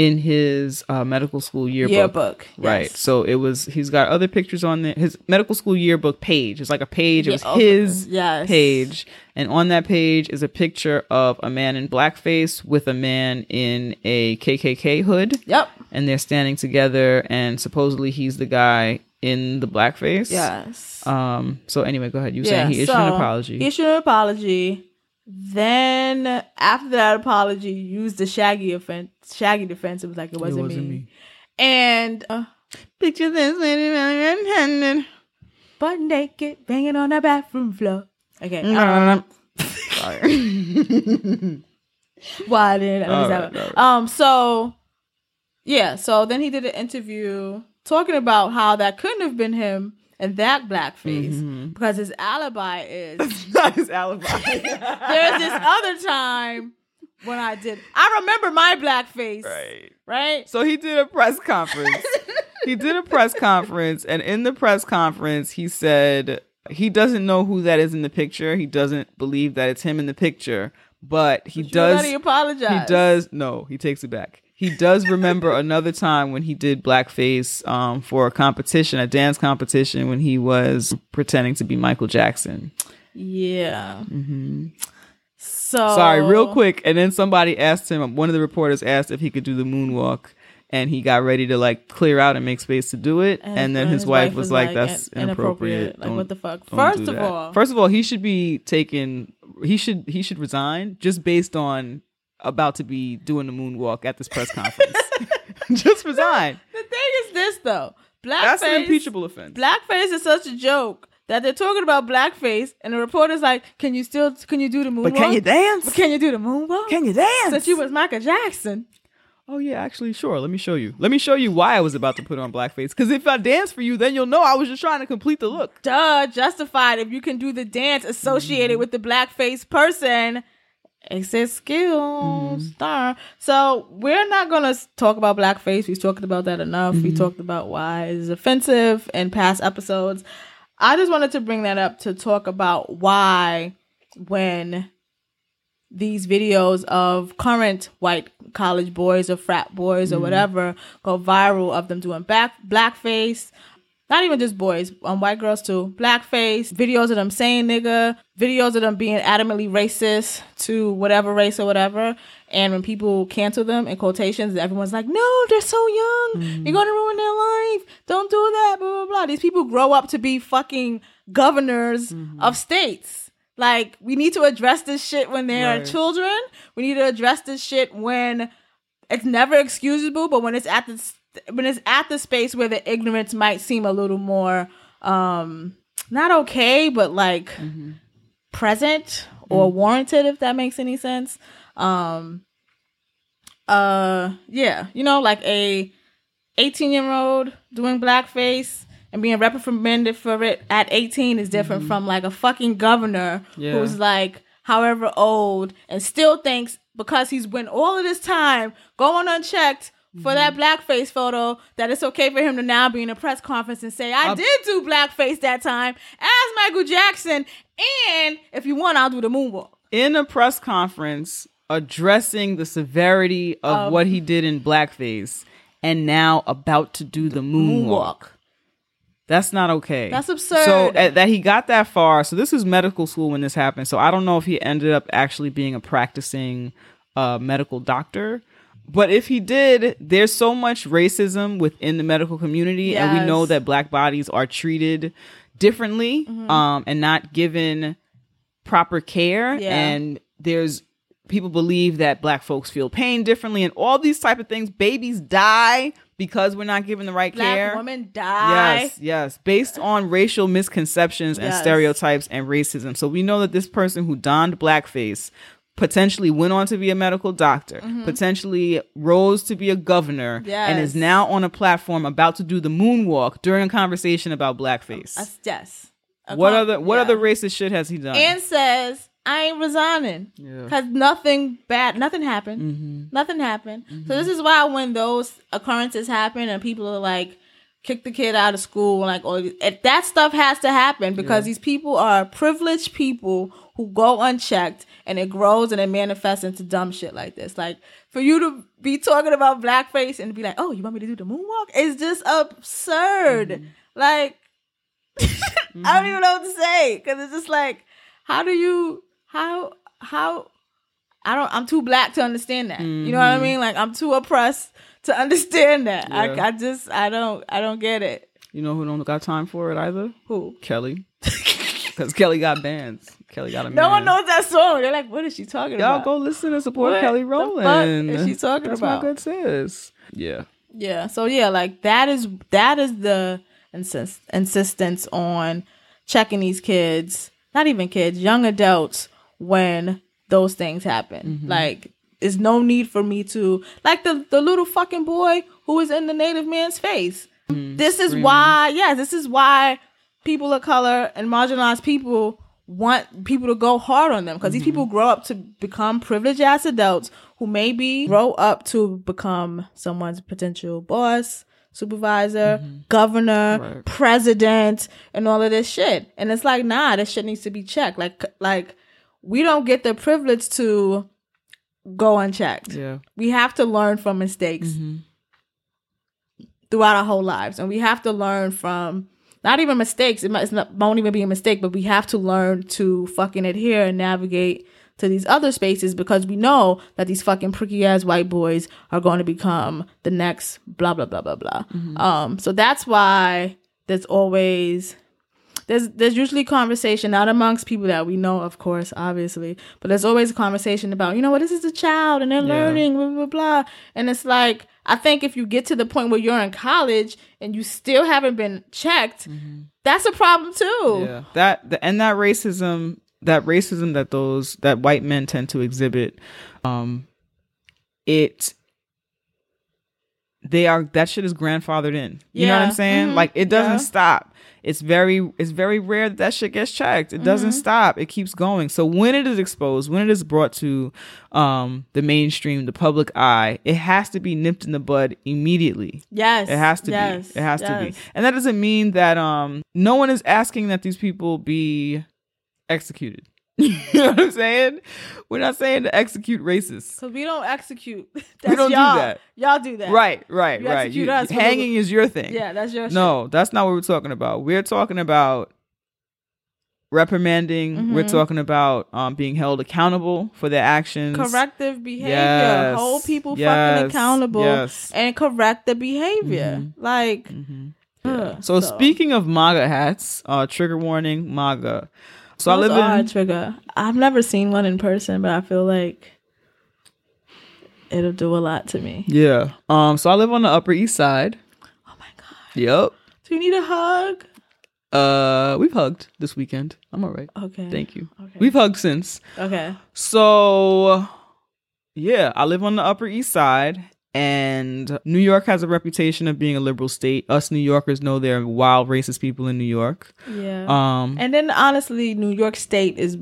Speaker 1: in his uh, medical school yearbook.
Speaker 3: Yearbook,
Speaker 1: Right.
Speaker 3: yes.
Speaker 1: So it was. He's got other pictures on there. His medical school yearbook page. It's like a page. It was
Speaker 3: Yeah,
Speaker 1: his
Speaker 3: Yes.
Speaker 1: page, and on that page is a picture of a man in blackface with a man in a KKK hood.
Speaker 3: Yep.
Speaker 1: And they're standing together, and supposedly he's the guy in the blackface.
Speaker 3: Yes.
Speaker 1: Um. So anyway, go ahead. You were saying he issued an apology.
Speaker 3: He issued an apology. Then after that apology, used the Shaggy offense. Shaggy defense. It was like it wasn't,
Speaker 1: wasn't
Speaker 3: me.
Speaker 1: me.
Speaker 3: And uh,
Speaker 1: Picture this lady red-handed.
Speaker 3: butt naked, banging on the bathroom floor. Okay. Um, why did
Speaker 1: All right, right.
Speaker 3: Um. So yeah. So then he did an interview talking about how that couldn't have been him and that blackface
Speaker 1: Mm-hmm.
Speaker 3: because his alibi is
Speaker 1: Not his alibi.
Speaker 3: there's this other time when I did. I remember my blackface.
Speaker 1: right.
Speaker 3: Right.
Speaker 1: So he did a press conference. he did a press conference, and in the press conference, he said he doesn't know who that is in the picture. He doesn't believe that it's him in the picture, but he
Speaker 3: You
Speaker 1: does.
Speaker 3: already apologize.
Speaker 1: He does. No, he takes it back. He does remember another time when he did blackface um, for a competition, a dance competition, when he was pretending to be Michael Jackson.
Speaker 3: Yeah.
Speaker 1: hmm
Speaker 3: So
Speaker 1: Sorry, real quick. And then somebody asked him, one of the reporters asked if he could do the moonwalk. And he got ready to like clear out and make space to do it. And, then his, wife, was like, that's
Speaker 3: in-
Speaker 1: inappropriate.
Speaker 3: Like what the fuck? First of
Speaker 1: that."
Speaker 3: all,
Speaker 1: first of all, he should be taken. He should he should resign just based on about to be doing the moonwalk at this press conference. just resign.
Speaker 3: the thing is this though. Blackface.
Speaker 1: That's an impeachable offense.
Speaker 3: Blackface is such a joke that they're talking about blackface, and the reporter's like, "Can you still? Can you do the moonwalk?
Speaker 1: but can you dance?
Speaker 3: But can you do the moonwalk?
Speaker 1: Can you dance?
Speaker 3: Since you was Michael Jackson.
Speaker 1: Oh yeah, actually, sure. Let me show you. Let me show you why I was about to put on blackface. Because if I dance for you, then you'll know I was just trying to complete the look.
Speaker 3: Duh, justified if you can do the dance associated mm-hmm. with the blackface person. It's a skill. Star. So we're not gonna talk about blackface. We've talked about that enough. We mm-hmm. talked about why it's offensive in past episodes. I just wanted to bring that up to talk about why when these videos of current white college boys or frat boys or mm-hmm. whatever go viral of them doing back blackface not even just boys, um, white girls too. Blackface, videos of them saying nigga, videos of them being adamantly racist to whatever race or whatever. And when people cancel them in quotations, everyone's like, no, they're so young. You're going to ruin their life. Don't do that, blah, blah, blah. These people grow up to be fucking governors of states. Like we need to address this shit when they are
Speaker 1: Right.
Speaker 3: children. We need to address this shit when it's never excusable, but when it's at the when it's at the space where the ignorance might seem a little more um not okay, but like present or warranted if that makes any sense. Um uh yeah, you know, like a 18 year old doing blackface and being reprimanded for it at 18 is different from like a fucking governor
Speaker 1: Yeah.
Speaker 3: who's like however old and still thinks because he's been all of this time going unchecked for that blackface photo that it's okay for him to now be in a press conference and say I did do blackface that time as Michael Jackson and if you want I'll do the moonwalk.
Speaker 1: in a press conference addressing the severity of
Speaker 3: Of-
Speaker 1: what he did in blackface and now about to do the moonwalk.
Speaker 3: Moonwalk.
Speaker 1: That's not okay.
Speaker 3: That's absurd.
Speaker 1: So uh, that he got that far. So this was medical school when this happened. So I don't know if he ended up actually being a practicing uh, medical doctor. But if he did, there's so much racism within the medical community, and we know that black bodies are treated differently
Speaker 3: Mm-hmm.
Speaker 1: um, and not given proper care.
Speaker 3: Yeah.
Speaker 1: And there's people believe that black folks feel pain differently, and all these type of things. Babies die because we're not given the right
Speaker 3: Black
Speaker 1: care.
Speaker 3: women die.
Speaker 1: Yes, yes. Based on racial misconceptions and
Speaker 3: Yes.
Speaker 1: stereotypes and racism. So we know that this person who donned blackface potentially went on to be a medical doctor, potentially rose to be a governor, and
Speaker 3: Mm-hmm.
Speaker 1: Is now on a platform about to do the moonwalk during a conversation about blackface.
Speaker 3: That's- yes. A
Speaker 1: what other what
Speaker 3: yeah.
Speaker 1: other racist shit has he done?
Speaker 3: and says I ain't resigning
Speaker 1: Yeah. Mm-hmm.
Speaker 3: because nothing bad, nothing happened. Nothing happened. So this is why when those occurrences happen and people are like, kick the kid out of school, like all that stuff has to happen because these people are privileged people who go unchecked and it grows and it manifests into dumb shit like this. Like for you to be talking about blackface and be like, oh, you want me to do the moonwalk? It's just absurd.
Speaker 1: Mm-hmm.
Speaker 3: Like I don't even know what to say because it's just like, how do you how how I don't I'm too black to understand that. You know what I mean? Like I'm too oppressed to understand that.
Speaker 1: Mm-hmm. Yeah.
Speaker 3: I I just I don't I don't get it.
Speaker 1: you know who don't got time for it either?
Speaker 3: Who?
Speaker 1: Kelly. Because Kelly got bands. Kelly got a
Speaker 3: No
Speaker 1: man.
Speaker 3: one knows that song. They're like, what is she talking about?
Speaker 1: Y'all go listen and support
Speaker 3: What
Speaker 1: Kelly Rowland.
Speaker 3: fuck is she talking
Speaker 1: That's
Speaker 3: about?
Speaker 1: my good sis. Yeah.
Speaker 3: Yeah. So yeah, like that is that is the insist, insistence on checking these kids, not even kids, young adults when those things happen. Like there's no need for me to like the the little fucking boy who was in the native man's face. Mm-hmm. this is why, yeah, this is why people of color and marginalized people want people to go hard on them because these mm-hmm. people grow up to become privileged ass adults who maybe grow up to become someone's potential boss, supervisor, mm-hmm. governor,
Speaker 1: Right.
Speaker 3: president, and all of this shit. And it's like, nah, this shit needs to be checked. Like, like we don't get the privilege to go unchecked.
Speaker 1: Yeah.
Speaker 3: We have to learn from mistakes throughout our whole lives, and we have to learn from not even mistakes. It might not, won't even be a mistake, but we have to learn to fucking adhere and navigate to these other spaces because we know that these fucking pricky ass white boys are going to become the next blah blah blah blah blah. Um, so that's why there's always there's there's usually conversation not amongst people that we know, of course, obviously, but there's always a conversation about you know what this is a child and they're learning, blah blah blah, and it's like I think if you get to the point where you're in college and you still haven't been checked, that's a problem too.
Speaker 1: Yeah. That the, and that racism, that racism that those that white men tend to exhibit, um, it they are that shit is grandfathered in. You know what I'm
Speaker 3: Yeah.
Speaker 1: saying?
Speaker 3: Mhm.
Speaker 1: Like it doesn't
Speaker 3: Yeah.
Speaker 1: stop. It's very it's very rare that that shit gets checked. It doesn't
Speaker 3: Mm-hmm.
Speaker 1: stop. It keeps going. So when it is exposed, when it is brought to um the mainstream, the public eye, it has to be nipped in the bud immediately.
Speaker 3: Yes,
Speaker 1: It has to
Speaker 3: yes,
Speaker 1: be. It has to be. And that doesn't mean that um no one is asking that these people be executed. you know what I'm saying? We're not saying to execute racists.
Speaker 3: Because we don't execute. That's
Speaker 1: don't do
Speaker 3: y'all.
Speaker 1: that.
Speaker 3: Y'all do that.
Speaker 1: Right, right,
Speaker 3: You
Speaker 1: right. You- hanging is your thing.
Speaker 3: Yeah, that's your shit.
Speaker 1: No, that's not what we're talking about. We're talking about reprimanding. We're
Speaker 3: Mhm.
Speaker 1: talking about um, being held accountable for their actions.
Speaker 3: corrective behavior.
Speaker 1: Yes.
Speaker 3: Hold people
Speaker 1: Yes.
Speaker 3: fucking accountable
Speaker 1: Yes.
Speaker 3: and correct the behavior.
Speaker 1: Mhm.
Speaker 3: Like,
Speaker 1: Mhm.
Speaker 3: ugh,
Speaker 1: So, speaking of MAGA hats, uh, trigger warning, MAGA. So I
Speaker 3: Those
Speaker 1: live
Speaker 3: are a
Speaker 1: in
Speaker 3: trigger. I've never seen one in person, but I feel like it'll do a lot to me.
Speaker 1: yeah. Um. So I live on the Upper East Side.
Speaker 3: Oh my god.
Speaker 1: Yep.
Speaker 3: Do you need a hug?
Speaker 1: Uh, we've hugged this weekend. I'm all right.
Speaker 3: Okay.
Speaker 1: Thank you.
Speaker 3: Okay.
Speaker 1: We've hugged since.
Speaker 3: Okay.
Speaker 1: So, yeah, I live on the Upper East Side, and New York has a reputation of being a liberal state. Us New Yorkers know there are wild racist people in New York.
Speaker 3: Yeah.
Speaker 1: Um,
Speaker 3: and then honestly, New York State is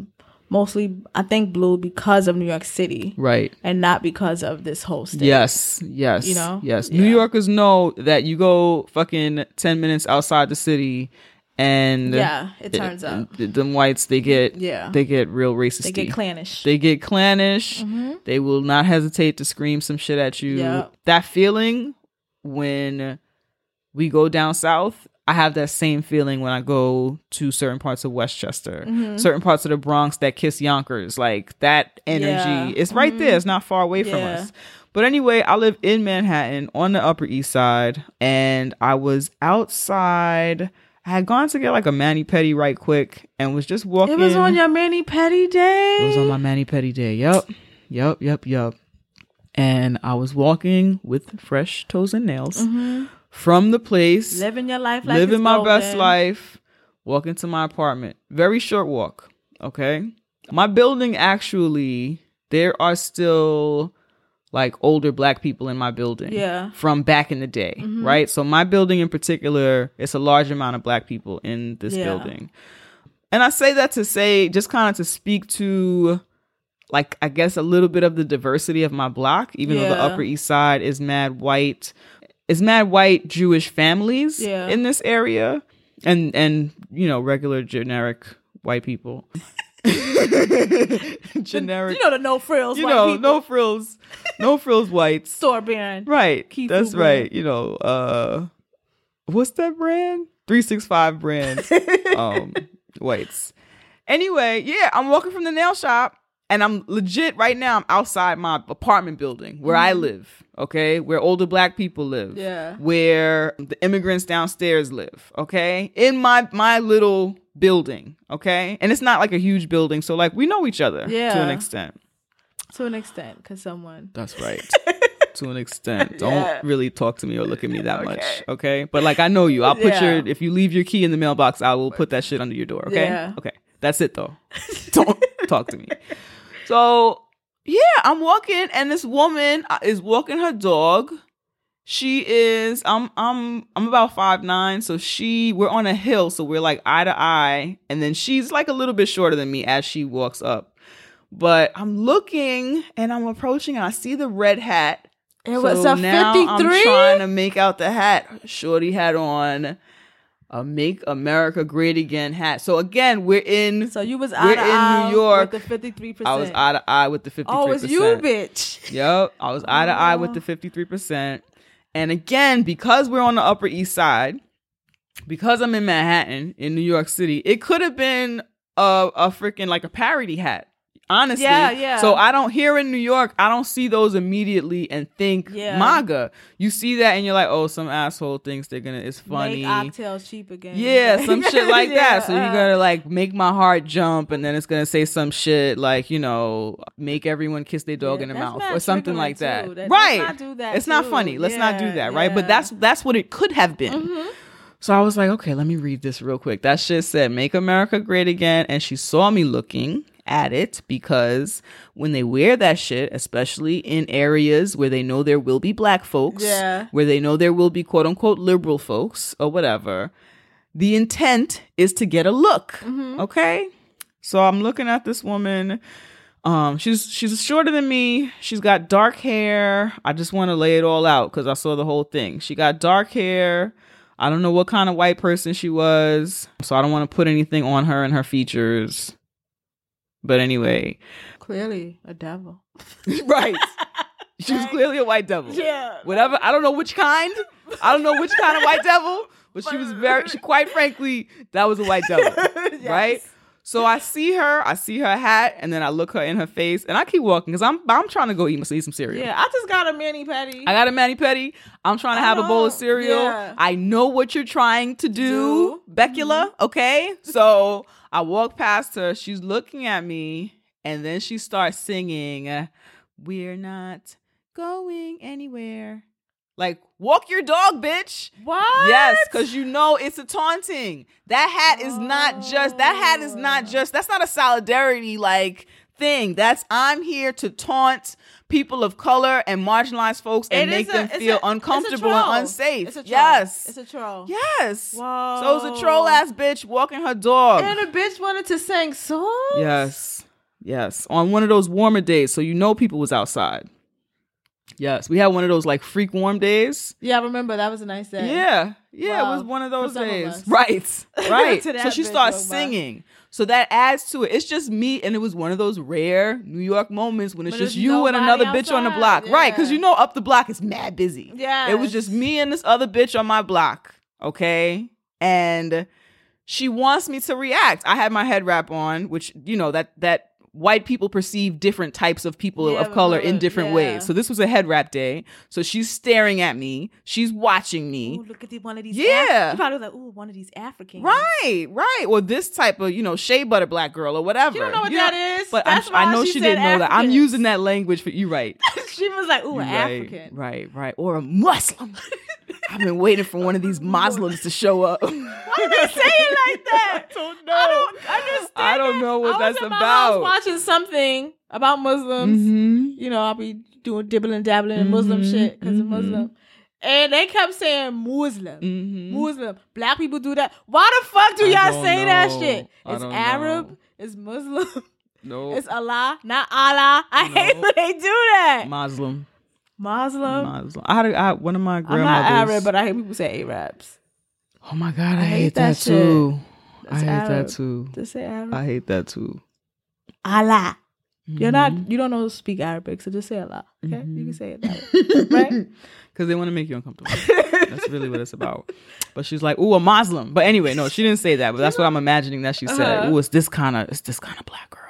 Speaker 3: mostly, I think, blue because of New York City
Speaker 1: right.
Speaker 3: and not because of this whole state.
Speaker 1: Yes, yes,
Speaker 3: You know?
Speaker 1: yes.
Speaker 3: Yeah.
Speaker 1: New Yorkers know that you go fucking ten minutes outside the city, and
Speaker 3: Yeah, it turns up.
Speaker 1: th- them whites they get
Speaker 3: Yeah.
Speaker 1: they get real racist.
Speaker 3: They get clannish.
Speaker 1: They get clannish. They will not hesitate to scream some shit at you.
Speaker 3: Yep.
Speaker 1: That feeling when we go down south, I have that same feeling when I go to certain parts of Westchester,
Speaker 3: Mm-hmm.
Speaker 1: certain parts of the Bronx that kiss Yonkers. Like that energy,
Speaker 3: Yeah. Mm-hmm.
Speaker 1: it's right there. It's not far away from us. But anyway, I live in Manhattan on the Upper East Side, and I was outside. I had gone to get like a mani petty right quick, and was just walking.
Speaker 3: it was on your Manny Petty day.
Speaker 1: It was on my mani petty day. Yep. Yep. Yep. Yep. And I was walking with fresh toes and nails mm-hmm. from the place,
Speaker 3: living your life like
Speaker 1: living my best life, walking to my apartment. Very short walk. Okay. My building actually, there are still like older black people in my building.
Speaker 3: Yeah.
Speaker 1: From back in the day. Mm-hmm. Right. So my building in particular, it's a large amount of black people in this
Speaker 3: Yeah.
Speaker 1: building. And I say that to say, just kind of to speak to, like, I guess a little bit of the diversity of my block, even though the Upper East Side is mad white, is mad white Jewish families
Speaker 3: Yeah.
Speaker 1: in this area, and and you know regular generic white people, generic,
Speaker 3: You know the no frills.
Speaker 1: you know,
Speaker 3: people.
Speaker 1: no frills, no frills whites,
Speaker 3: store brand.
Speaker 1: right? That's right. You know, uh, what's that brand? Three six five brand um whites. Anyway, yeah, I'm walking from the nail shop and I'm legit right now I'm outside my apartment building where I live, okay? Where older black people live.
Speaker 3: Mm-hmm. Yeah.
Speaker 1: Where the immigrants downstairs live, okay? In my my little building, okay? And it's not like a huge building, so like we know each other Yeah, to an extent.
Speaker 3: To an extent, because someone.
Speaker 1: That's right. to an extent. Don't
Speaker 3: Yeah.
Speaker 1: really talk to me or look at me that much. Okay. But like I know you. I'll put
Speaker 3: Yeah.
Speaker 1: your if you leave your key in the mailbox, I will put that shit under your door. Okay.
Speaker 3: Yeah.
Speaker 1: Okay. That's it though. Don't talk to me. So yeah, I'm walking and this woman uh, is walking her dog. She is I'm I'm I'm about five nine, so she we're on a hill, so we're like eye to eye, and then she's like a little bit shorter than me as she walks up. But I'm looking and I'm approaching and I see the red hat.
Speaker 3: It was
Speaker 1: So
Speaker 3: a
Speaker 1: now I'm
Speaker 3: 53.
Speaker 1: trying to make out the hat. Shorty had on a "Make America Great Again" hat. So again, we're in.
Speaker 3: So you was
Speaker 1: We're
Speaker 3: out of
Speaker 1: in New York.
Speaker 3: with the fifty three percent.
Speaker 1: I was eye to eye with the fifty three
Speaker 3: Oh,
Speaker 1: percent.
Speaker 3: Oh, it's you, bitch.
Speaker 1: Yep, I was eye to eye with the 53%. And again, because we're on the Upper East Side, because I'm in Manhattan, in New York City, it could have been a, a freaking like a parody hat. Honestly.
Speaker 3: Yeah, yeah.
Speaker 1: So I don't here in New York, I don't see those immediately and think
Speaker 3: Yeah.
Speaker 1: MAGA. You see that and you're like, oh, some asshole thinks they're gonna it's funny.
Speaker 3: Make oxtails cheap again.
Speaker 1: Yeah, some shit like that. So
Speaker 3: Yeah.
Speaker 1: you're gonna like make my heart jump, and then it's gonna say some shit like you know, make everyone kiss their dog
Speaker 3: Yeah,
Speaker 1: in the mouth or something like that.
Speaker 3: too. That- let's
Speaker 1: right?
Speaker 3: not do that,
Speaker 1: it's not funny. Let's not do that. Right? But
Speaker 3: yeah. Mm-hmm.
Speaker 1: that's that's what it could have been. So I was like, okay, let me read this real quick. That shit said, "Make America Great Again," and she saw me looking at it because when they wear that shit, especially in areas where they know there will be black folks,
Speaker 3: Yeah.
Speaker 1: where they know there will be quote unquote liberal folks or whatever, the intent is to get a look.
Speaker 3: Mm-hmm.
Speaker 1: Okay. So I'm looking at this woman. Um, she's she's shorter than me. She's got dark hair. I just want to lay it all out because I saw the whole thing. She got dark hair. I don't know what kind of white person she was, so I don't want to put anything on her and her features. But anyway,
Speaker 3: Clearly a devil.
Speaker 1: right. She was clearly a white devil.
Speaker 3: Yeah.
Speaker 1: Whatever. I don't know which kind. I don't know which kind of white devil, but she was very, she, quite frankly, that was a white devil. Right? So I see her, I see her hat, and then I look her in her face, and I keep walking because I'm I'm trying to go eat, eat some cereal.
Speaker 3: Yeah, I just got a mani petty.
Speaker 1: I got a mani petty. I'm trying to
Speaker 3: I
Speaker 1: have a bowl of cereal.
Speaker 3: yeah.
Speaker 1: I know what you're trying to do,
Speaker 3: Do.
Speaker 1: Becula. Mm-hmm. Okay, so I walk past her. She's looking at me, and then she starts singing, "We're not going anywhere." Like walk your dog, bitch.
Speaker 3: what?
Speaker 1: Yes, because you know it's a taunting. That hat is not just that hat is not
Speaker 3: Oh.
Speaker 1: just that's not a solidarity like thing. That's I'm here to taunt people of color and marginalized folks and
Speaker 3: It
Speaker 1: make them
Speaker 3: a-
Speaker 1: feel
Speaker 3: a
Speaker 1: uncomfortable and unsafe.
Speaker 3: It's a troll.
Speaker 1: yes.
Speaker 3: It's a troll.
Speaker 1: yes.
Speaker 3: Whoa.
Speaker 1: So it's a troll ass bitch walking her dog.
Speaker 3: And a bitch wanted to sing songs.
Speaker 1: Yes. Yes. On one of those warmer days, so you know people was outside. Yes. We had one of those like freak warm days.
Speaker 3: Yeah, I remember that was a nice day.
Speaker 1: Yeah, yeah, it was one of those
Speaker 3: of
Speaker 1: days.
Speaker 3: us.
Speaker 1: Right, right. So she starts singing. So that adds to it. It's just me, and it was one of those rare New York moments when it's just you and another bitch on the
Speaker 3: outside,
Speaker 1: block, right? Because you know up the block is mad busy.
Speaker 3: Yeah.
Speaker 1: It was just me and this other bitch on my block, okay? And she wants me to react. I had my head wrap on, which you know that that white people perceive different types of people
Speaker 3: Yeah,
Speaker 1: of color in different
Speaker 3: yeah.
Speaker 1: ways. So this was a head wrap day. So she's staring at me. She's watching me.
Speaker 3: Ooh, look at the, one of these.
Speaker 1: Yeah.
Speaker 3: Af- she probably was like, ooh, one of these Africans.
Speaker 1: Right, right. Or this type of, you know, shea butter black girl or whatever.
Speaker 3: She don't know what
Speaker 1: You
Speaker 3: that is.
Speaker 1: But
Speaker 3: That's
Speaker 1: I'm,
Speaker 3: why
Speaker 1: I know
Speaker 3: she
Speaker 1: she, didn't know that. I'm using that language for you, right?
Speaker 3: she was like, ooh, an
Speaker 1: right,
Speaker 3: African.
Speaker 1: Right, right. Or a Muslim. I've been waiting for one of these Muslims to show up.
Speaker 3: Why did they say it like that?
Speaker 1: I don't know.
Speaker 3: I don't understand.
Speaker 1: I don't know what
Speaker 3: I was
Speaker 1: that's about.
Speaker 3: house watching something about Muslims.
Speaker 1: Mhm.
Speaker 3: You know, I'll be doing dibbling dabbling in Muslim shit because
Speaker 1: mhm.
Speaker 3: of Muslim. And they kept saying Muslim.
Speaker 1: Mhm.
Speaker 3: Muslim. Black people do that. Why the fuck do
Speaker 1: I
Speaker 3: y'all say that shit? It's Arab.
Speaker 1: know.
Speaker 3: It's Muslim.
Speaker 1: No.
Speaker 3: It's Allah, not Allah. I hate when they do that.
Speaker 1: Muslim.
Speaker 3: Muslim.
Speaker 1: Muslim. I had a, I, one of my grandmothers.
Speaker 3: I'm not Arab, but I hate people say Arabs.
Speaker 1: oh my god, I,
Speaker 3: I
Speaker 1: hate,
Speaker 3: hate
Speaker 1: that,
Speaker 3: that shit.
Speaker 1: Too. I hate
Speaker 3: Arab.
Speaker 1: that too.
Speaker 3: They say Arab.
Speaker 1: I hate that too.
Speaker 3: Allah. You're
Speaker 1: Mm-hmm.
Speaker 3: not. You don't know to speak Arabic, so just say Allah. Okay, you can say it that
Speaker 1: Mm-hmm.
Speaker 3: way, right?
Speaker 1: Because they want to make you uncomfortable. that's really what it's about. But she's like, "Ooh, a Muslim." But anyway, no, she didn't say that. But that's what I'm imagining that she said.
Speaker 3: Uh-huh.
Speaker 1: Ooh, it's this kind of, it's this kind of black girl.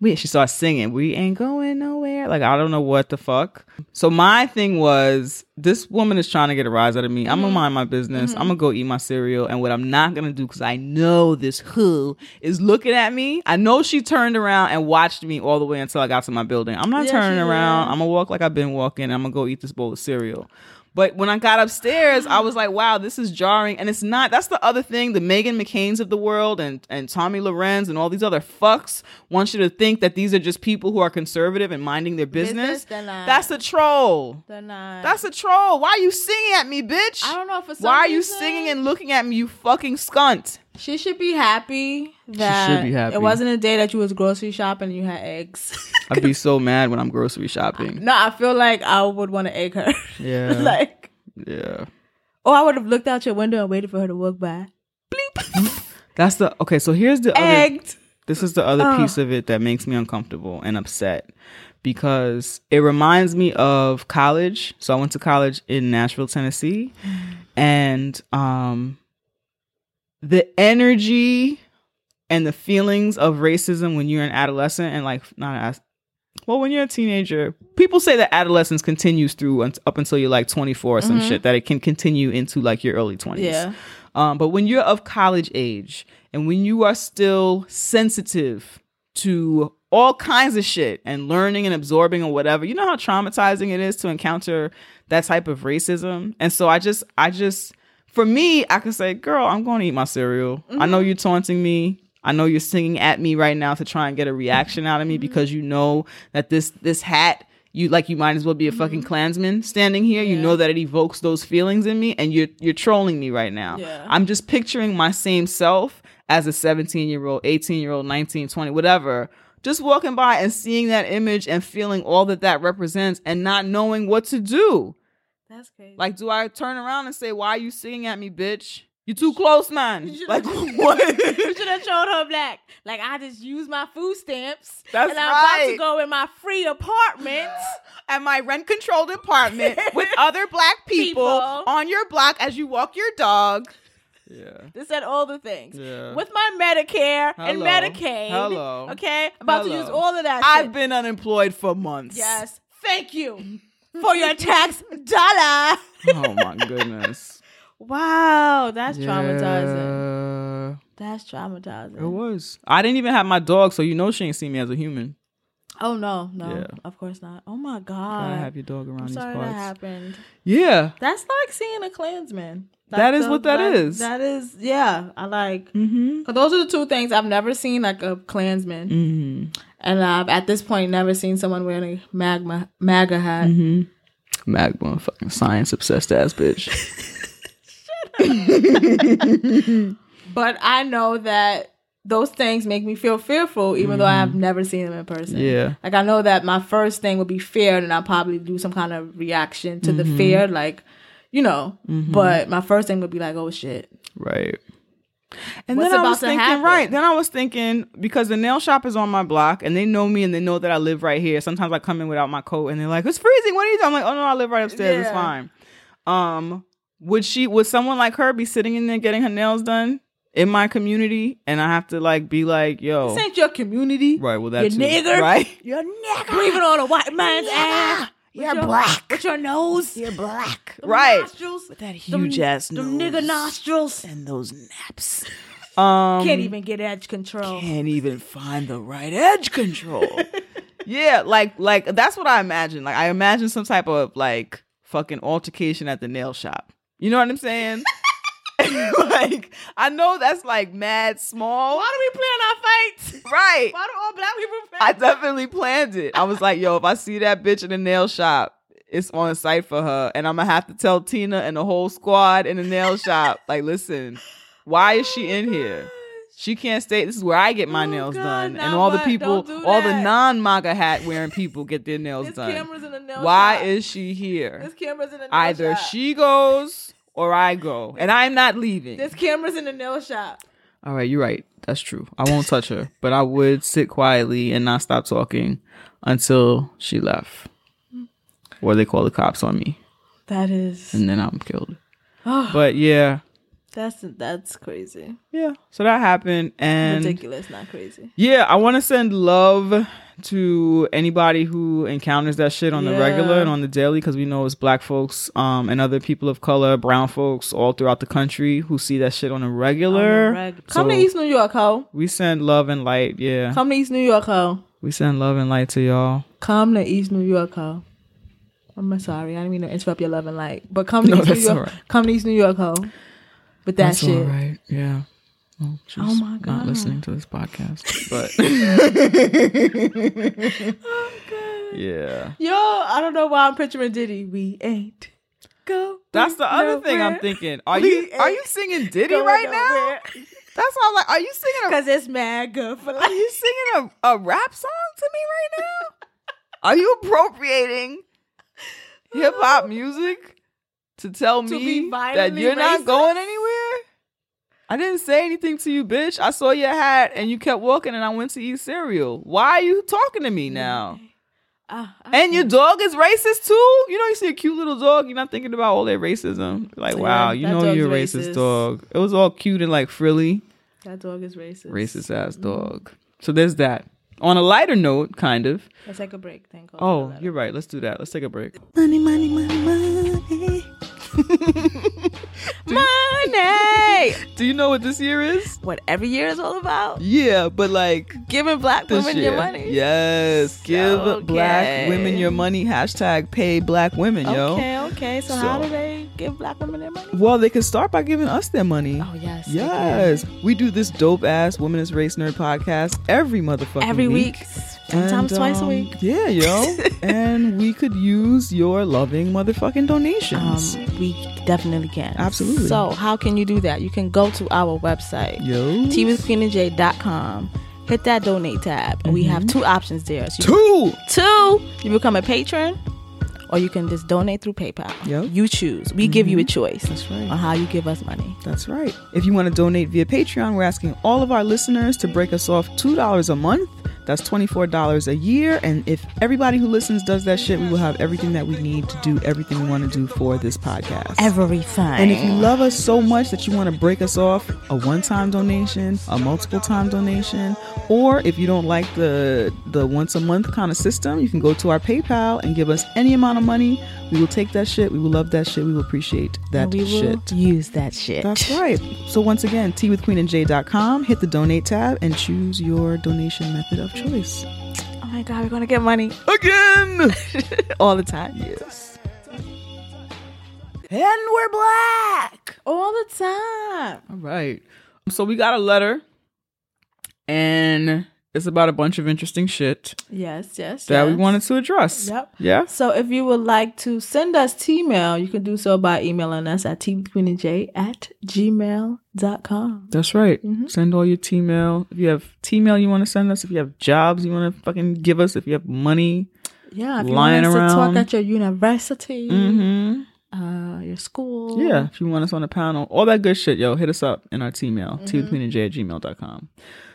Speaker 1: We she starts singing. We ain't going nowhere. Like I don't know what the fuck. So my thing was, this woman is trying to get a rise out of me. I'm
Speaker 3: Mm-hmm.
Speaker 1: gonna mind my business. I'm gonna go eat my cereal. And what I'm not gonna do, because I know this who is looking at me. I know she turned around and watched me all the way until I got to my building. I'm not
Speaker 3: Yeah,
Speaker 1: turning around. I'm gonna walk like I've been walking. I'm gonna go eat this bowl of cereal. But when I got upstairs, I was like, wow, this is jarring. And it's not, that's the other thing. The Meghan McCain's of the world and, and Tomi Lahren and all these other fucks want you to think that these are just people who are conservative and minding their business.
Speaker 3: Business.
Speaker 1: That's a troll.
Speaker 3: They're not.
Speaker 1: That's a troll. Why are you singing at me, bitch?
Speaker 3: I don't know if some
Speaker 1: Why are you singing and looking at me, you fucking skunt?
Speaker 3: She should be happy that should
Speaker 1: be happy.
Speaker 3: it wasn't a day that you was grocery shopping and you had eggs.
Speaker 1: I'd be so mad when I'm grocery shopping.
Speaker 3: no, I feel like I would want to egg her.
Speaker 1: Yeah.
Speaker 3: like,
Speaker 1: Yeah.
Speaker 3: or I would have looked out your window and waited for her to walk by.
Speaker 1: That's the, okay, so here's the other. This is the other
Speaker 3: Ugh.
Speaker 1: piece of it that makes me uncomfortable and upset because it reminds me of college. So I went to college in Nashville, Tennessee, and um the energy and the feelings of racism when you're an adolescent and like not as well when you're a teenager people say that adolescence continues through up until you're like 24 or some shit that it can continue into like your early 20s
Speaker 3: Yeah.
Speaker 1: um, but when you're of college age and when you are still sensitive to all kinds of shit and learning and absorbing or whatever, you know how traumatizing it is to encounter that type of racism. And so I just, I just, for me, I can say, girl, I'm going to eat my cereal. I know you're taunting me. I know you're singing at me right now to try and get a reaction out of me because you know that this this hat you like you might as well be a fucking mm-hmm. Klansman standing here. You know that it evokes those feelings in me, and you're you're trolling me right now.
Speaker 3: Yeah.
Speaker 1: I'm just picturing my same self as a 17 year old, 18 year old, 19, 20, whatever, just walking by and seeing that image and feeling all that that represents and not knowing what to do.
Speaker 3: That's crazy.
Speaker 1: Like, do I turn around and say, "Why are you singing at me, bitch? You too close, man." Like what?
Speaker 3: you should have showed her black. Like I just used my food stamps.
Speaker 1: That's
Speaker 3: and I'm about to go in my free apartment.
Speaker 1: At my rent controlled apartment with other black people,
Speaker 3: People.
Speaker 1: on your block as you walk your dog. Yeah.
Speaker 3: This said all the things.
Speaker 1: Yeah.
Speaker 3: With my Medicare and
Speaker 1: Hello.
Speaker 3: Medicaid.
Speaker 1: Hello.
Speaker 3: Okay? About to use all of that
Speaker 1: I've
Speaker 3: shit.
Speaker 1: been unemployed for months.
Speaker 3: Yes. Thank you for your tax dollar.
Speaker 1: Oh my goodness.
Speaker 3: wow, that's traumatizing. That's traumatizing.
Speaker 1: It was. I didn't even have my dog, so you know she ain't seen me as a human.
Speaker 3: Oh no, no,
Speaker 1: Yeah.
Speaker 3: of course not. Oh my
Speaker 1: Gotta
Speaker 3: god.
Speaker 1: have your dog around
Speaker 3: I'm
Speaker 1: these
Speaker 3: sorry that happened.
Speaker 1: Yeah.
Speaker 3: That's like seeing a Klansman.
Speaker 1: That is what that
Speaker 3: that is. That is, yeah. I like.
Speaker 1: Mm-hmm.
Speaker 3: Those are the two things I've never seen like a Klansman,
Speaker 1: Mm-hmm.
Speaker 3: And I've at this point never seen someone wearing a magma MAGA hat.
Speaker 1: Mm-hmm. Mag motherfucking science obsessed ass bitch.
Speaker 3: But I know that those things make me feel fearful, even though I have never seen them in person.
Speaker 1: Mm-hmm. Yeah.
Speaker 3: Like I know that my first thing would be fear, and I'll probably do some kind of reaction to
Speaker 1: Mm-hmm.
Speaker 3: the fear, like you know. But my first thing would be like, oh shit.
Speaker 1: Right. And
Speaker 3: What's
Speaker 1: then I was thinking,
Speaker 3: happen?
Speaker 1: right. Then I was thinking, because the nail shop is on my block and they know me and they know that I live right here. Sometimes I come in without my coat and they're like, it's freezing. What are you doing? I'm like, oh no, I live right upstairs. It's fine. Um, would she, would someone like her be sitting in there getting her nails done in my community? And I have to like be like, yo.
Speaker 3: This ain't your community.
Speaker 1: Right. Well, that's
Speaker 3: you nigger.
Speaker 1: Right.
Speaker 3: You're nigger. Breathing on a white man's ass. With
Speaker 4: You're
Speaker 3: your-
Speaker 4: black.
Speaker 3: With your nose.
Speaker 4: You're black.
Speaker 3: them
Speaker 1: Right.
Speaker 3: Nostrils.
Speaker 1: With That
Speaker 3: them-
Speaker 1: huge ass
Speaker 3: them
Speaker 1: nose.
Speaker 3: nigger nostrils.
Speaker 1: And those naps. Um,
Speaker 3: Can't even get edge control.
Speaker 1: can't even find the right edge control. yeah, like like that's what I imagine. Like I imagine some type of like fucking altercation at the nail shop. You know what I'm saying? like I know that's like mad small.
Speaker 3: Why do we plan our fights?
Speaker 1: Right.
Speaker 3: Why do all black people
Speaker 1: I definitely planned it. I was like, yo, if I see that bitch in the nail shop, it's on site for her. And I'm gonna have to tell Tina and the whole squad in the nail shop, like, listen, why is she in here? She can't stay. This is where I get my
Speaker 3: Oh,
Speaker 1: nails
Speaker 3: God,
Speaker 1: done, and all the people,
Speaker 3: do
Speaker 1: all the non-MAGA hat wearing people get their nails
Speaker 3: There's
Speaker 1: done.
Speaker 3: cameras in the nail
Speaker 1: Why
Speaker 3: shop.
Speaker 1: is she here?
Speaker 3: There's cameras in the nail
Speaker 1: Either
Speaker 3: shop.
Speaker 1: she goes or I go, and I'm not leaving.
Speaker 3: There's cameras in the nail shop.
Speaker 1: All right, you're right. That's true. I won't touch her, but I would sit quietly and not stop talking until she left, or they call the cops on me,
Speaker 3: That is
Speaker 1: and then I'm killed. Ah. but yeah,
Speaker 3: that's that's crazy.
Speaker 1: yeah. So that happened, and
Speaker 3: Ridiculous, not crazy.
Speaker 1: yeah, I want to send love to anybody who encounters that shit on the regular and on the daily, because we know it's black folks, um, and other people of color, brown folks, all throughout the country who see that shit on a regular.
Speaker 3: Come to East New York, ho.
Speaker 1: We send love and light. Yeah,
Speaker 3: Come to East New York, ho.
Speaker 1: we send love and light to y'all.
Speaker 3: Come to East New York, ho. I'm sorry, I didn't mean to interrupt your love and light, but come to
Speaker 1: No,
Speaker 3: East New York.
Speaker 1: right.
Speaker 3: Come to East New York, ho. With that
Speaker 1: That's
Speaker 3: shit.
Speaker 1: all right. Yeah. Well,
Speaker 3: Oh my god!
Speaker 1: not listening to this podcast, but oh god. yeah,
Speaker 3: Yo, I don't know why I'm picturing Diddy. We ain't go.
Speaker 1: that's the other thing I'm thinking. Are
Speaker 3: We
Speaker 1: you are you singing Diddy right now? That's why I'm like, are you singing
Speaker 3: Cause it's mad good for
Speaker 1: are you singing a, a rap song to me right now? Are you appropriating hip hop music to tell
Speaker 3: To
Speaker 1: me that you're not going anywhere? I didn't say anything to you, bitch. I saw your hat and you kept walking and I went to eat cereal. Why are you talking to me now?
Speaker 3: Ah, ah.
Speaker 1: And your dog is racist too? You know, you see a cute little dog, you're not thinking about all that racism. Like,
Speaker 3: Yeah,
Speaker 1: wow, you know you're a racist
Speaker 3: racist.
Speaker 1: dog. It was all cute and like frilly.
Speaker 3: that dog is racist.
Speaker 1: Racist ass dog. So there's that. On a lighter note, kind of.
Speaker 3: Let's take a break. Thank God.
Speaker 1: Oh, you're right. Let's do that. Let's take a break.
Speaker 4: Money, money, money, money.
Speaker 3: money.
Speaker 1: Do you know what this year is?
Speaker 3: What every year is all about?
Speaker 1: Yeah, but like
Speaker 3: Giving black women
Speaker 1: year.
Speaker 3: your money.
Speaker 1: Yes. Give
Speaker 3: Okay.
Speaker 1: black women your money. Hashtag pay black women, yo.
Speaker 3: Okay, okay. So, how do they give black women their money?
Speaker 1: Well, they can start by giving us their money.
Speaker 3: Oh yes.
Speaker 1: Yes, we do this dope ass womanist race nerd podcast every motherfucking.
Speaker 3: Every
Speaker 1: week.
Speaker 3: week. Sometimes
Speaker 1: And,
Speaker 3: twice a
Speaker 1: um,
Speaker 3: week.
Speaker 1: Yeah, yo. and we could use your loving motherfucking donations.
Speaker 3: Um, we definitely can.
Speaker 1: Absolutely.
Speaker 3: So, how can you do that? You can go to our website,
Speaker 1: yo.
Speaker 3: teawithqueenandj.com, hit that donate tab, and we have two options there. So
Speaker 1: Two.
Speaker 3: two, you become a patron, or you can just donate through PayPal.
Speaker 1: Yep.
Speaker 3: You choose. We give you a choice
Speaker 1: That's right.
Speaker 3: on how you give us money.
Speaker 1: That's right. If you want to donate via Patreon, we're asking all of our listeners to break us off $2 a month. That's $24 a year. And if everybody who listens does that shit, we will have everything that we need to do everything we want to do for this podcast.
Speaker 4: Everything.
Speaker 1: And if you love us so much that you want to break us off, a one-time donation, a multiple-time donation, or if you don't like the the once a month kind of system, you can go to our PayPal and give us any amount of money. We will take that shit. We will love that shit. We will appreciate that
Speaker 4: we will
Speaker 1: shit.
Speaker 4: use that shit.
Speaker 1: That's right. So once again, teawithqueenandj.com, hit the donate tab and choose your donation method of choice.
Speaker 4: Oh my god, we're gonna get money
Speaker 1: Again!
Speaker 4: all the time.
Speaker 1: yes.
Speaker 4: And we're black.
Speaker 3: All the time.
Speaker 1: All right. So we got a letter and it's about a bunch of interesting shit
Speaker 3: Yes, yes.
Speaker 1: that we wanted to address.
Speaker 3: Yep.
Speaker 1: Yeah.
Speaker 3: So if you would like to send us T-mail, you can do so by emailing us at tqueenandj at gmail.com.
Speaker 1: That's right.
Speaker 3: Mm-hmm.
Speaker 1: Send all your T-mail. If you have T-mail you want to send us, if you have jobs you want to fucking give us, if you have money,
Speaker 3: Yeah, if you
Speaker 1: Lying
Speaker 3: want us to
Speaker 1: around.
Speaker 3: talk at your university,
Speaker 1: mm-hmm.
Speaker 3: uh, your school.
Speaker 1: Yeah, if you want us on a panel, all that good shit, yo, hit us up in our T-mail,
Speaker 3: Mm-hmm.
Speaker 1: teawithqueenandj at gmail.com.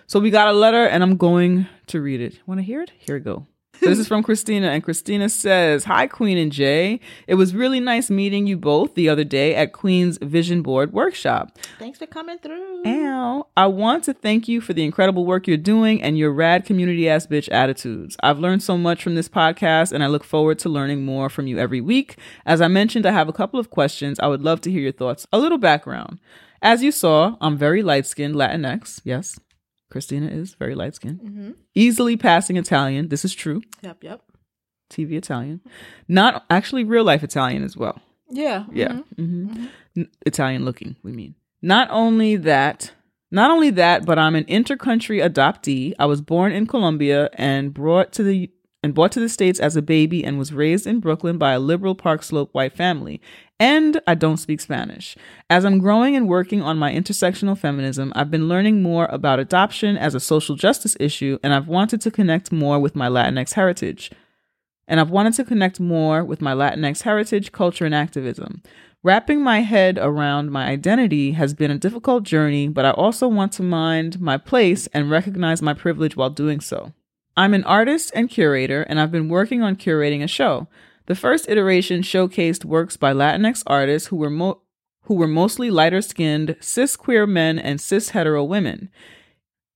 Speaker 1: So we got a letter and I'm going to read it. Want to hear it? Here we go. So this is from Christina, and Christina says, Hi, Queen and Jay. It was really nice meeting you both the other day at Queen's Vision Board Workshop.
Speaker 3: Thanks for coming through.
Speaker 1: Al, I want to thank you for the incredible work you're doing and your rad community ass bitch attitudes. I've learned so much from this podcast and I look forward to learning more from you every week. As I mentioned, I have a couple of questions. I would love to hear your thoughts. A little background. As you saw, I'm very light skinned Latinx. Yes, Christina is very light skinned. Mm-hmm. Easily passing Italian. This is true.
Speaker 3: Yep, yep.
Speaker 1: TV Italian. Not actually real life Italian as well.
Speaker 3: Yeah.
Speaker 1: Yeah. hmm Italian looking, we mean. Not only that, not only that, but I'm an intercountry adoptee. I was born in Colombia and brought to the and brought to the States as a baby and was raised in Brooklyn by a liberal Park Slope white family. And I don't speak Spanish. As I'm growing and working on my intersectional feminism, I've been learning more about adoption as a social justice issue, and I've wanted to connect more with my Latinx heritage and I've wanted to connect more with my Latinx heritage, culture, and activism. Wrapping my head around my identity has been a difficult journey, but I also want to mind my place and recognize my privilege while doing so. I'm an artist and curator, and I've been working on curating a show. The first iteration showcased works by Latinx artists who were mo- who were mostly lighter skinned, cis queer men and cis hetero women.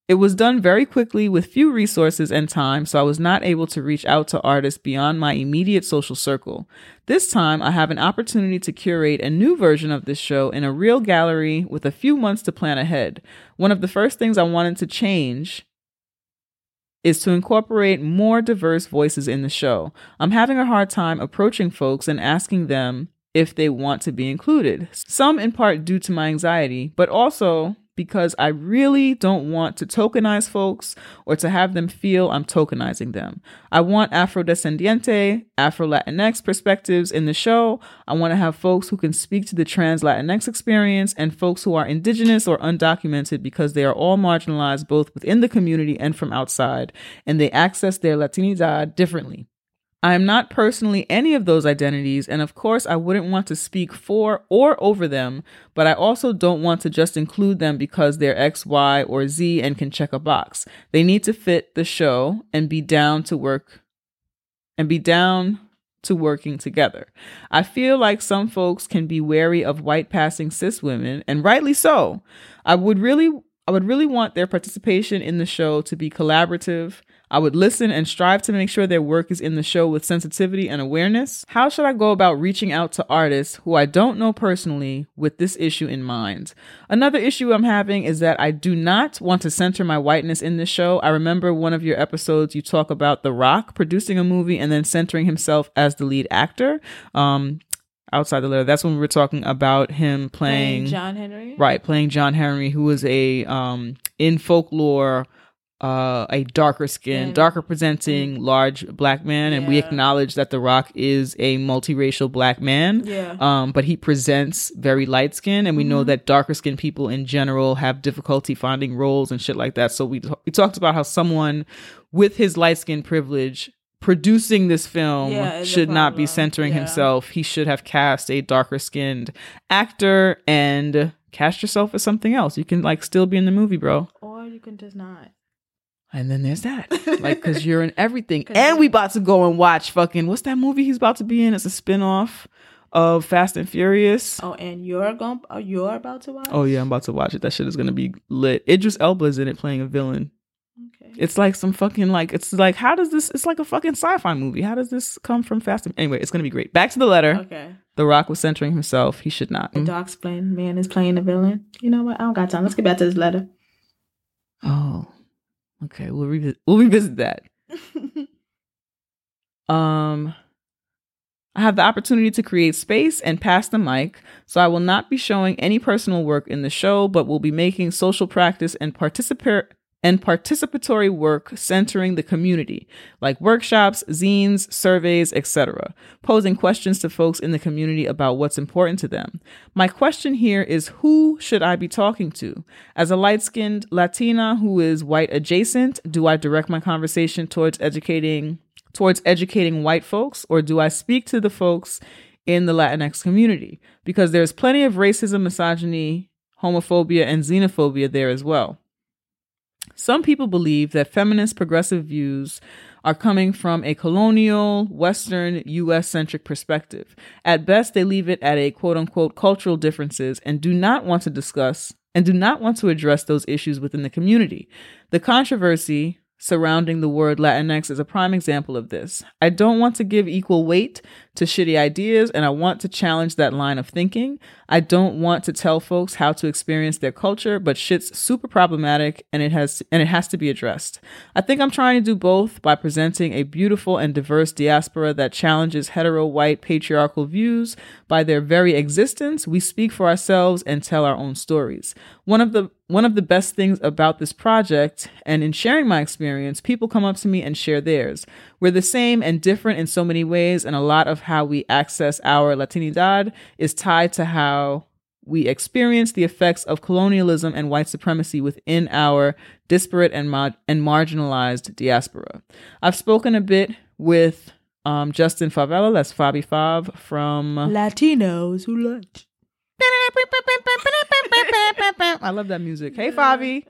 Speaker 1: It was done very quickly with few resources and time, so I was not able to reach out to artists beyond my immediate social circle. This time, I have an opportunity to curate a new version of this show in a real gallery with a few months to plan ahead. One of the first things I wanted to change is to incorporate more diverse voices in the show. I'm having a hard time approaching folks and asking them if they want to be included. Some in part due to my anxiety, but also because I really don't want to tokenize folks or to have them feel I'm tokenizing them. I want Afrodescendiente, Afro Latinx perspectives in the show. I want to have folks who can speak to the trans Latinx experience and folks who are indigenous or undocumented because they are all marginalized both within the community and from outside, and they access their Latinidad differently. I am not personally any of those identities, and of course, I wouldn't want to speak for or over them, but I also don't want to just include them because they're X, Y, or Z and can check a box. They need to fit the show and be down to work and be down to working together. I feel like some folks can be wary of white passing cis women, and rightly so. I would really I would really want their participation in the show to be collaborative. I would listen and strive to make sure their work is in the show with sensitivity and awareness. How should I go about reaching out to artists who I don't know personally with this issue in mind? Another issue I'm having is that I do not want to center my whiteness in this show. I remember one of your episodes you talk about The Rock producing a movie and then centering himself as the lead actor. Um, outside the letter, that's when we were talking about him playing,
Speaker 3: John Henry.
Speaker 1: right, playing John Henry, who was a um in folklore uh a darker skin, darker presenting large black man and we acknowledge that The Rock is a multiracial black man.
Speaker 3: Yeah.
Speaker 1: Um but he presents very light skin and we know that darker skinned people in general have difficulty finding roles and shit like that. So we we talked about how someone with his light skin privilege producing this film
Speaker 3: Yeah,
Speaker 1: should not be centering
Speaker 3: Yeah.
Speaker 1: himself. He should have cast a darker skinned actor and cast yourself as something else. You can like still be in the movie, bro.
Speaker 3: Or you can just not.
Speaker 1: And then there's that. Like, cause you're in everything. And we about to go and watch fucking what's that movie he's about to be in? It's a spin-off of Fast and Furious.
Speaker 3: Oh, and you're going. Oh, you're about to watch.
Speaker 1: Oh yeah, I'm about to watch it. That shit is gonna be lit. Idris Elba is in it playing a villain.
Speaker 3: Okay.
Speaker 1: It's like some fucking like it's like how does this it's like a fucking sci-fi movie. How does this come from Fast and anyway, it's gonna be great. Back to the letter.
Speaker 3: Okay.
Speaker 1: The Rock was centering himself. He should not.
Speaker 3: The dog's playing. Man is playing the villain. You know what? I don't got time. Let's get back to this letter.
Speaker 1: Oh. Okay, we'll revisit we'll revisit that. Um, I have the opportunity to create space and pass the mic, so I will not be showing any personal work in the show, but will be making social practice and participate and participatory work centering the community, like workshops, zines, surveys, etc., posing questions to folks in the community about what's important to them. My question here is who should I be talking to? As a light skinned Latina who is white adjacent, do I direct my conversation towards educating towards educating white folks, or do I speak to the folks in the Latinx community? Because there's plenty of racism, misogyny, homophobia, and xenophobia there as well. Some people believe that feminist progressive views are coming from a colonial, Western, US centric perspective. At best, they leave it at a quote unquote cultural differences and do not want to discuss and do not want to address those issues within the community. The controversy surrounding the word Latinx is a prime example of this. I don't want to give equal weight to shitty ideas and I want to challenge that line of thinking. I don't want to tell folks how to experience their culture, but shit's super problematic and it has and it has to be addressed. I think I'm trying to do both by presenting a beautiful and diverse diaspora that challenges hetero white patriarchal views by their very existence. We speak for ourselves and tell our own stories. One of the one of the best things about this project and in sharing my experience, people come up to me and share theirs. We're the same and different in so many ways, and a lot of how we access our Latinidad is tied to how we experience the effects of colonialism and white supremacy within our disparate and, ma- and marginalized diaspora. I've spoken a bit with um, Justin Favela, that's Fabi Fav from.
Speaker 3: Latinos who lunch.
Speaker 1: I love that music. Hey, Favi.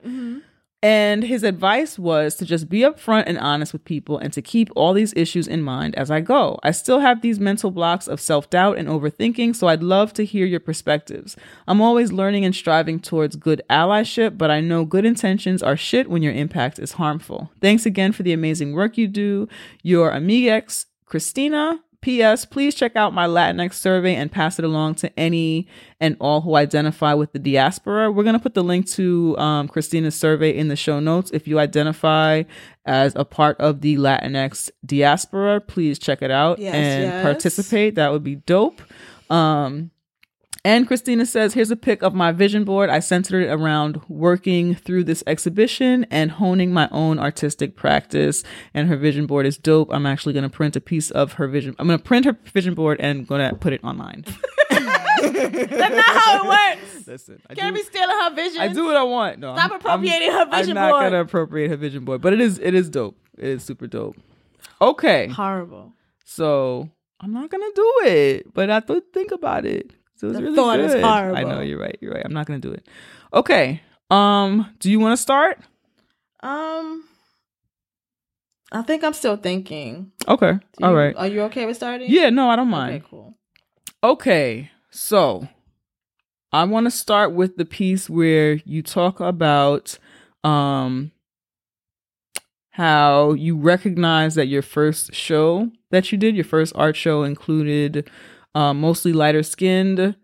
Speaker 1: And his advice was to just be upfront and honest with people and to keep all these issues in mind as I go. I still have these mental blocks of self doubt and overthinking, so I'd love to hear your perspectives. I'm always learning and striving towards good allyship, but I know good intentions are shit when your impact is harmful. Thanks again for the amazing work you do. Your Amigex, Christina. P.S. Please check out my Latinx survey and pass it along to any and all who identify with the diaspora. We're going to put the link to um, Christina's survey in the show notes. If you identify as a part of the Latinx diaspora, please check it out
Speaker 3: Yes,
Speaker 1: and
Speaker 3: yes.
Speaker 1: participate. That would be dope. Um, and Christina says, here's a pic of my vision board. I centered it around working through this exhibition and honing my own artistic practice. And her vision board is dope. I'm actually going to print a piece of her vision. I'm going to print her vision board and going to put it online.
Speaker 3: That's not how it works.
Speaker 1: Listen, I
Speaker 3: Can't
Speaker 1: do,
Speaker 3: be stealing her vision.
Speaker 1: I do what I want. No,
Speaker 3: Stop
Speaker 1: I'm-
Speaker 3: appropriating
Speaker 1: I'm,
Speaker 3: her vision board.
Speaker 1: I'm not
Speaker 3: board.
Speaker 1: going to appropriate her vision board, but it is, it is dope. It is super dope. Okay.
Speaker 3: Horrible.
Speaker 1: So I'm not gonna do it, but I thought think about it. So it was
Speaker 3: The
Speaker 1: really
Speaker 3: thought is
Speaker 1: good. I know you're right. You're right. I'm not gonna do it. Okay. Um. Do you want to start?
Speaker 3: Um, I think I'm still thinking.
Speaker 1: Okay.
Speaker 3: Do
Speaker 1: All
Speaker 3: you-
Speaker 1: right.
Speaker 3: Are you okay with starting?
Speaker 1: Yeah. No, I don't mind.
Speaker 3: Okay, cool.
Speaker 1: Okay. So I want to start with the piece where you talk about um how you recognize that your first show that you did, your first art show included um, mostly lighter skinned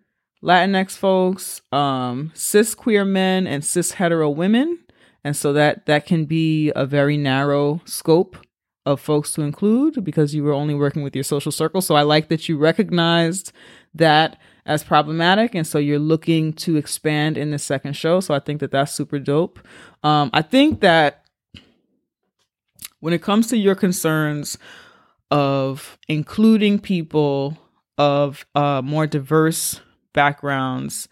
Speaker 1: Latinx folks, um, cis queer men, and cis hetero women. And so that that can be a very narrow scope of folks to include because you were only working with your social circle. So I like that you recognized that as problematic. And so you're looking to expand in the second show. So I think that that's super dope. Um, I think that when it comes to your concerns of including people of uh, more diverse backgrounds,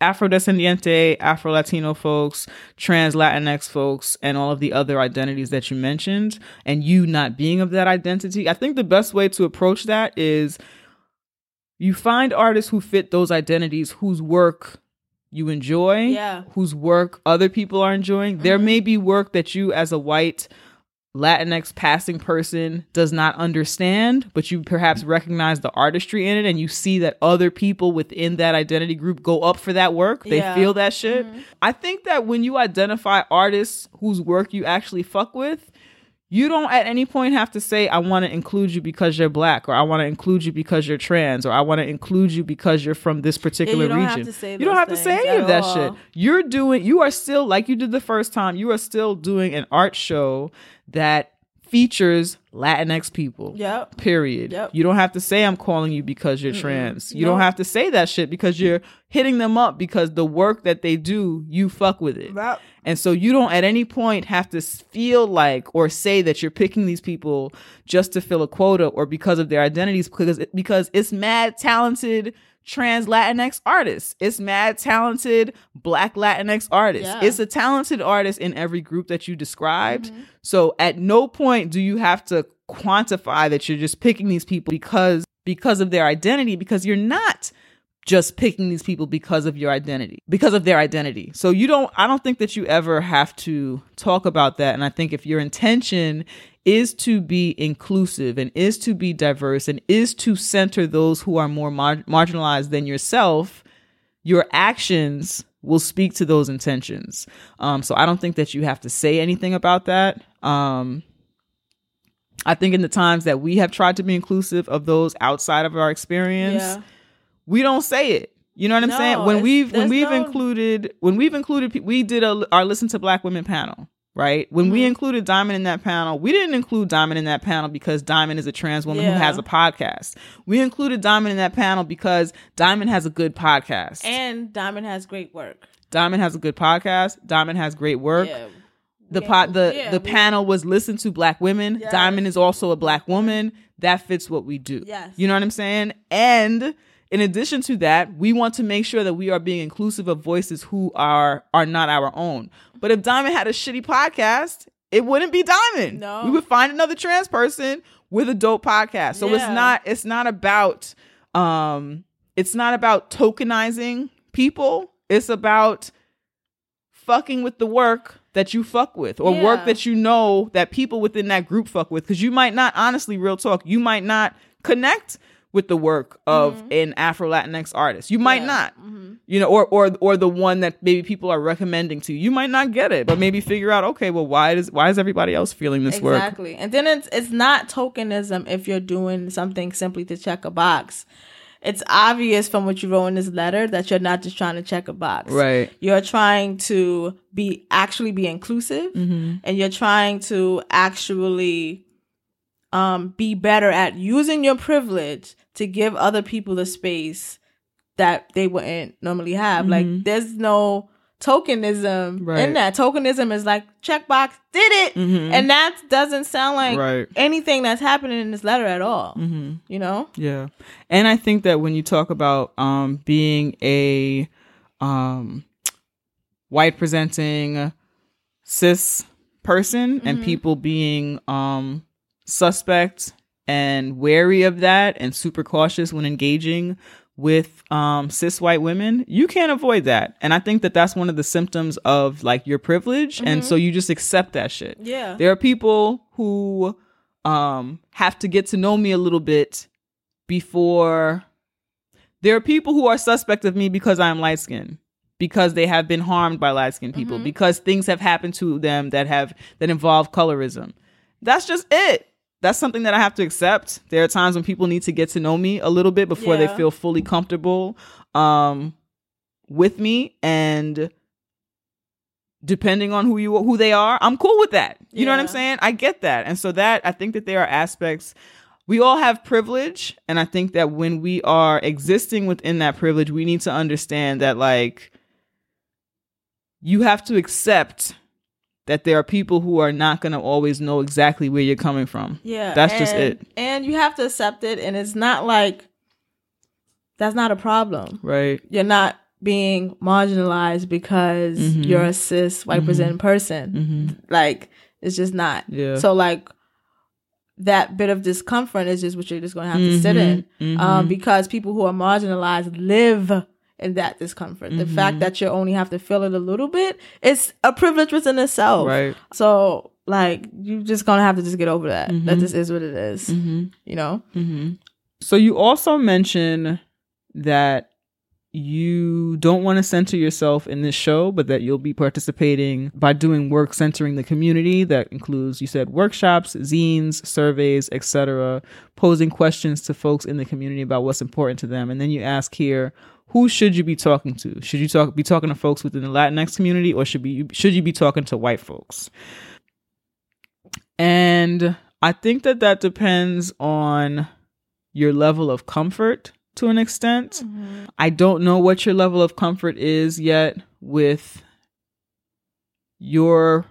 Speaker 1: Afrodescendiente, Afro Latino folks, trans Latinx folks, and all of the other identities that you mentioned, and you not being of that identity, I think the best way to approach that is you find artists who fit those identities whose work you enjoy,
Speaker 3: Yeah.
Speaker 1: whose work other people are enjoying. There may be work that you, as a white Latinx passing person, does not understand, but you perhaps recognize the artistry in it and you see that other people within that identity group go up for that work. They
Speaker 3: Yeah.
Speaker 1: feel that shit. Mm-hmm. I think that when you identify artists whose work you actually fuck with, you don't at any point have to say, I want to include you because you're black, or I want to include you because you're trans, or I want to include you because you're from this particular
Speaker 3: don't
Speaker 1: region.
Speaker 3: to
Speaker 1: you don't have to say any of that
Speaker 3: all.
Speaker 1: shit. You're doing, you are still, like you did the first time, you are still doing an art show that features Latinx people.
Speaker 3: Yep.
Speaker 1: Period.
Speaker 3: Yep.
Speaker 1: You don't have to say I'm calling you because you're trans. You don't have to say that shit because you're hitting them up because the work that they do, you fuck with it.
Speaker 3: Yep.
Speaker 1: And so you don't at any point have to feel like or say that you're picking these people just to fill a quota or because of their identities because because it's mad talented trans Latinx artists. It's mad talented black Latinx artists.
Speaker 3: Yeah.
Speaker 1: It's a talented artist in every group that you described. Mm-hmm. So at no point do you have to quantify that you're just picking these people because because of their identity because you're not just picking these people because of your identity, because of their identity. So you don't, I don't think that you ever have to talk about that. And I think if your intention is to be inclusive and is to be diverse and is to center those who are more mar- marginalized than yourself, your actions will speak to those intentions. Um, so I don't think that you have to say anything about that. Um, I think in the times that we have tried to be inclusive of those outside of our experience,
Speaker 3: Yeah.
Speaker 1: we don't say it. You know what I'm
Speaker 3: No,
Speaker 1: saying? When we've when we've
Speaker 3: no-
Speaker 1: included when we've included we did a our listen to black women panel, right? When we
Speaker 3: Mm-hmm.
Speaker 1: included Diamond in that panel, we didn't include Diamond in that panel because Diamond is a trans woman who has a podcast. We included Diamond in that panel because Diamond has a good podcast.
Speaker 3: And Diamond has great work.
Speaker 1: Diamond has a good podcast. Diamond has great work.
Speaker 3: Yeah.
Speaker 1: The pot the
Speaker 3: Yeah,
Speaker 1: the panel was listen to black women.
Speaker 3: Yes.
Speaker 1: Diamond is also a black woman. That fits what we do.
Speaker 3: Yes.
Speaker 1: You know what I'm saying? And in addition to that, we want to make sure that we are being inclusive of voices who are are not our own. But if Diamond had a shitty podcast, it wouldn't be Diamond.
Speaker 3: No.
Speaker 1: We would find another trans person with a dope podcast. So it's not it's not about um it's not about tokenizing people. It's about fucking with the work that you fuck with or work that you know that people within that group fuck with because you might not honestly real talk you might not connect with the work of an afro latinx artist you might
Speaker 3: Mm-hmm. Yeah. Mm-hmm.
Speaker 1: not you know or or or the one that maybe people are recommending to you you might not get it but maybe figure out okay well why does why is everybody else feeling this work
Speaker 3: Exactly. And then it's it's not tokenism if you're doing something simply to check a box. It's obvious from what you wrote in this letter that you're not just trying to check a box.
Speaker 1: Right.
Speaker 3: You're trying to be actually be inclusive
Speaker 1: Mm-hmm.
Speaker 3: and you're trying to actually um be better at using your privilege to give other people the space that they wouldn't normally have. Like there's no tokenism
Speaker 1: Mm-hmm. Right.
Speaker 3: in that. Tokenism is like checkbox did it, and that doesn't sound like
Speaker 1: Right.
Speaker 3: anything that's happening in this letter at all.
Speaker 1: Mm-hmm.
Speaker 3: You know?
Speaker 1: Yeah. And I think that when you talk about um being a um white presenting cis person and people being um suspect and wary of that and super cautious when engaging with um cis white women you can't avoid that and i think that that's one of the symptoms of like your privilege and so you just accept that shit
Speaker 3: Yeah.
Speaker 1: there are people who um have to get to know me a little bit before there are people who are suspect of me because I'm light skinned because they have been harmed by light skinned people because things have happened to them that have that involve colorism. That's just it. That's something that I have to accept. There are times when people need to get to know me a little bit before they feel fully comfortable um with me and depending on who you who they are, I'm cool with that. You know what I'm saying? I get that. And so that I think that there are aspects we all have privilege and I think that when we are existing within that privilege, we need to understand that like you have to accept that there are people who are not going to always know exactly where you're coming from.
Speaker 3: Yeah.
Speaker 1: That's just it.
Speaker 3: And you have to accept it and it's not like that's not a problem.
Speaker 1: Right?
Speaker 3: You're not being marginalized because
Speaker 1: Mm-hmm.
Speaker 3: you're a cis white presenting person. Like it's just not.
Speaker 1: Yeah.
Speaker 3: So like that bit of discomfort is just what you're just gonna have to sit in.
Speaker 1: Mm-hmm.
Speaker 3: Um, because people who are marginalized live in that discomfort.
Speaker 1: Mm-hmm.
Speaker 3: The fact that you only have to feel it a little bit, it's a privilege within itself.
Speaker 1: Right.
Speaker 3: So like you're just gonna have to just get over that.
Speaker 1: Mm-hmm.
Speaker 3: That this is what it is, You know.
Speaker 1: So you also mention that you don't want to center yourself in this show, but that you'll be participating by doing work centering the community. That includes, you said, workshops, zines, surveys, etc., posing questions to folks in the community about what's important to them. And then you ask here, who should you be talking to? Should you talk be talking to folks within the Latinx community, or should be should you be talking to white folks? And I think that that depends on your level of comfort to an extent. Mm-hmm. I don't know what your level of comfort is yet with your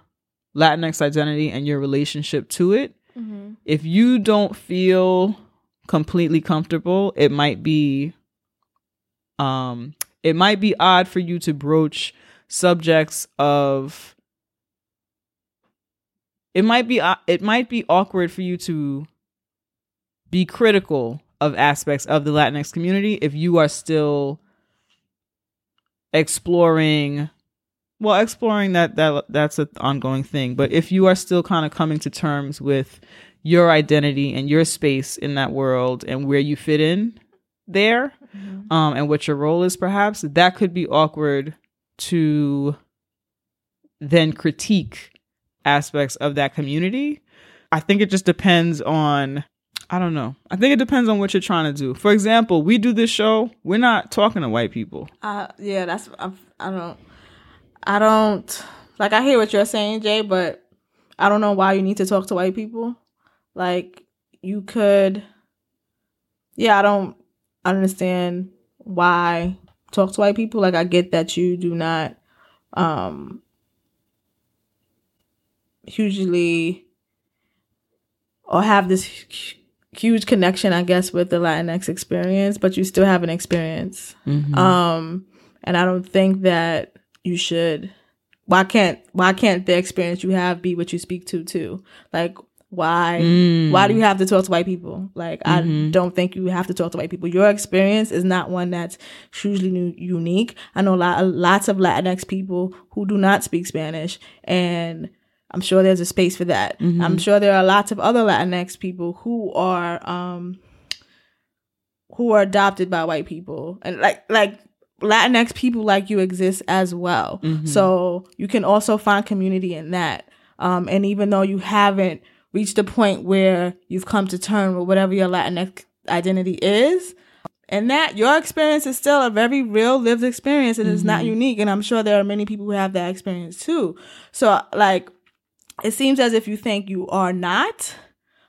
Speaker 1: Latinx identity and your relationship to it. Mm-hmm. If you don't feel completely comfortable, it might be um it might be odd for you to broach subjects of it might be uh, it might be awkward for you to be critical of aspects of the Latinx community if you are still exploring well exploring that that that's an ongoing thing but if you are still kind of coming to terms with your identity and your space in that world and where you fit in there um and what your role is perhaps that could be awkward to then critique aspects of that community i think it just depends on I don't know. I think it depends on what you're trying to do. For example, we do this show. We're not talking to white people.
Speaker 3: Uh, yeah, that's I, I don't I don't like I hear what you're saying, Jay, but I don't know why you need to talk to white people. Like you could Yeah, I don't understand why talk to white people. Like I get that you do not um hugely or have this huge connection, I guess, with the Latinx experience, but you still have an experience. Um, and I don't think that you should. Why can't Why can't the experience you have be what you speak to too? Like why Why do you have to talk to white people? Like I don't think you have to talk to white people. Your experience is not one that's hugely nu- unique. I know a lot, lots of Latinx people who do not speak Spanish, and I'm sure there's a space for that. I'm sure there are lots of other Latinx people who are um who are adopted by white people and like like Latinx people like you exist as well. So you can also find community in that. Um, and even though you haven't reached a point where you've come to terms with whatever your Latinx identity is, and that your experience is still a very real lived experience and it's not mm-hmm. unique. And I'm sure there are many people who have that experience too. So like it seems as if you think you are not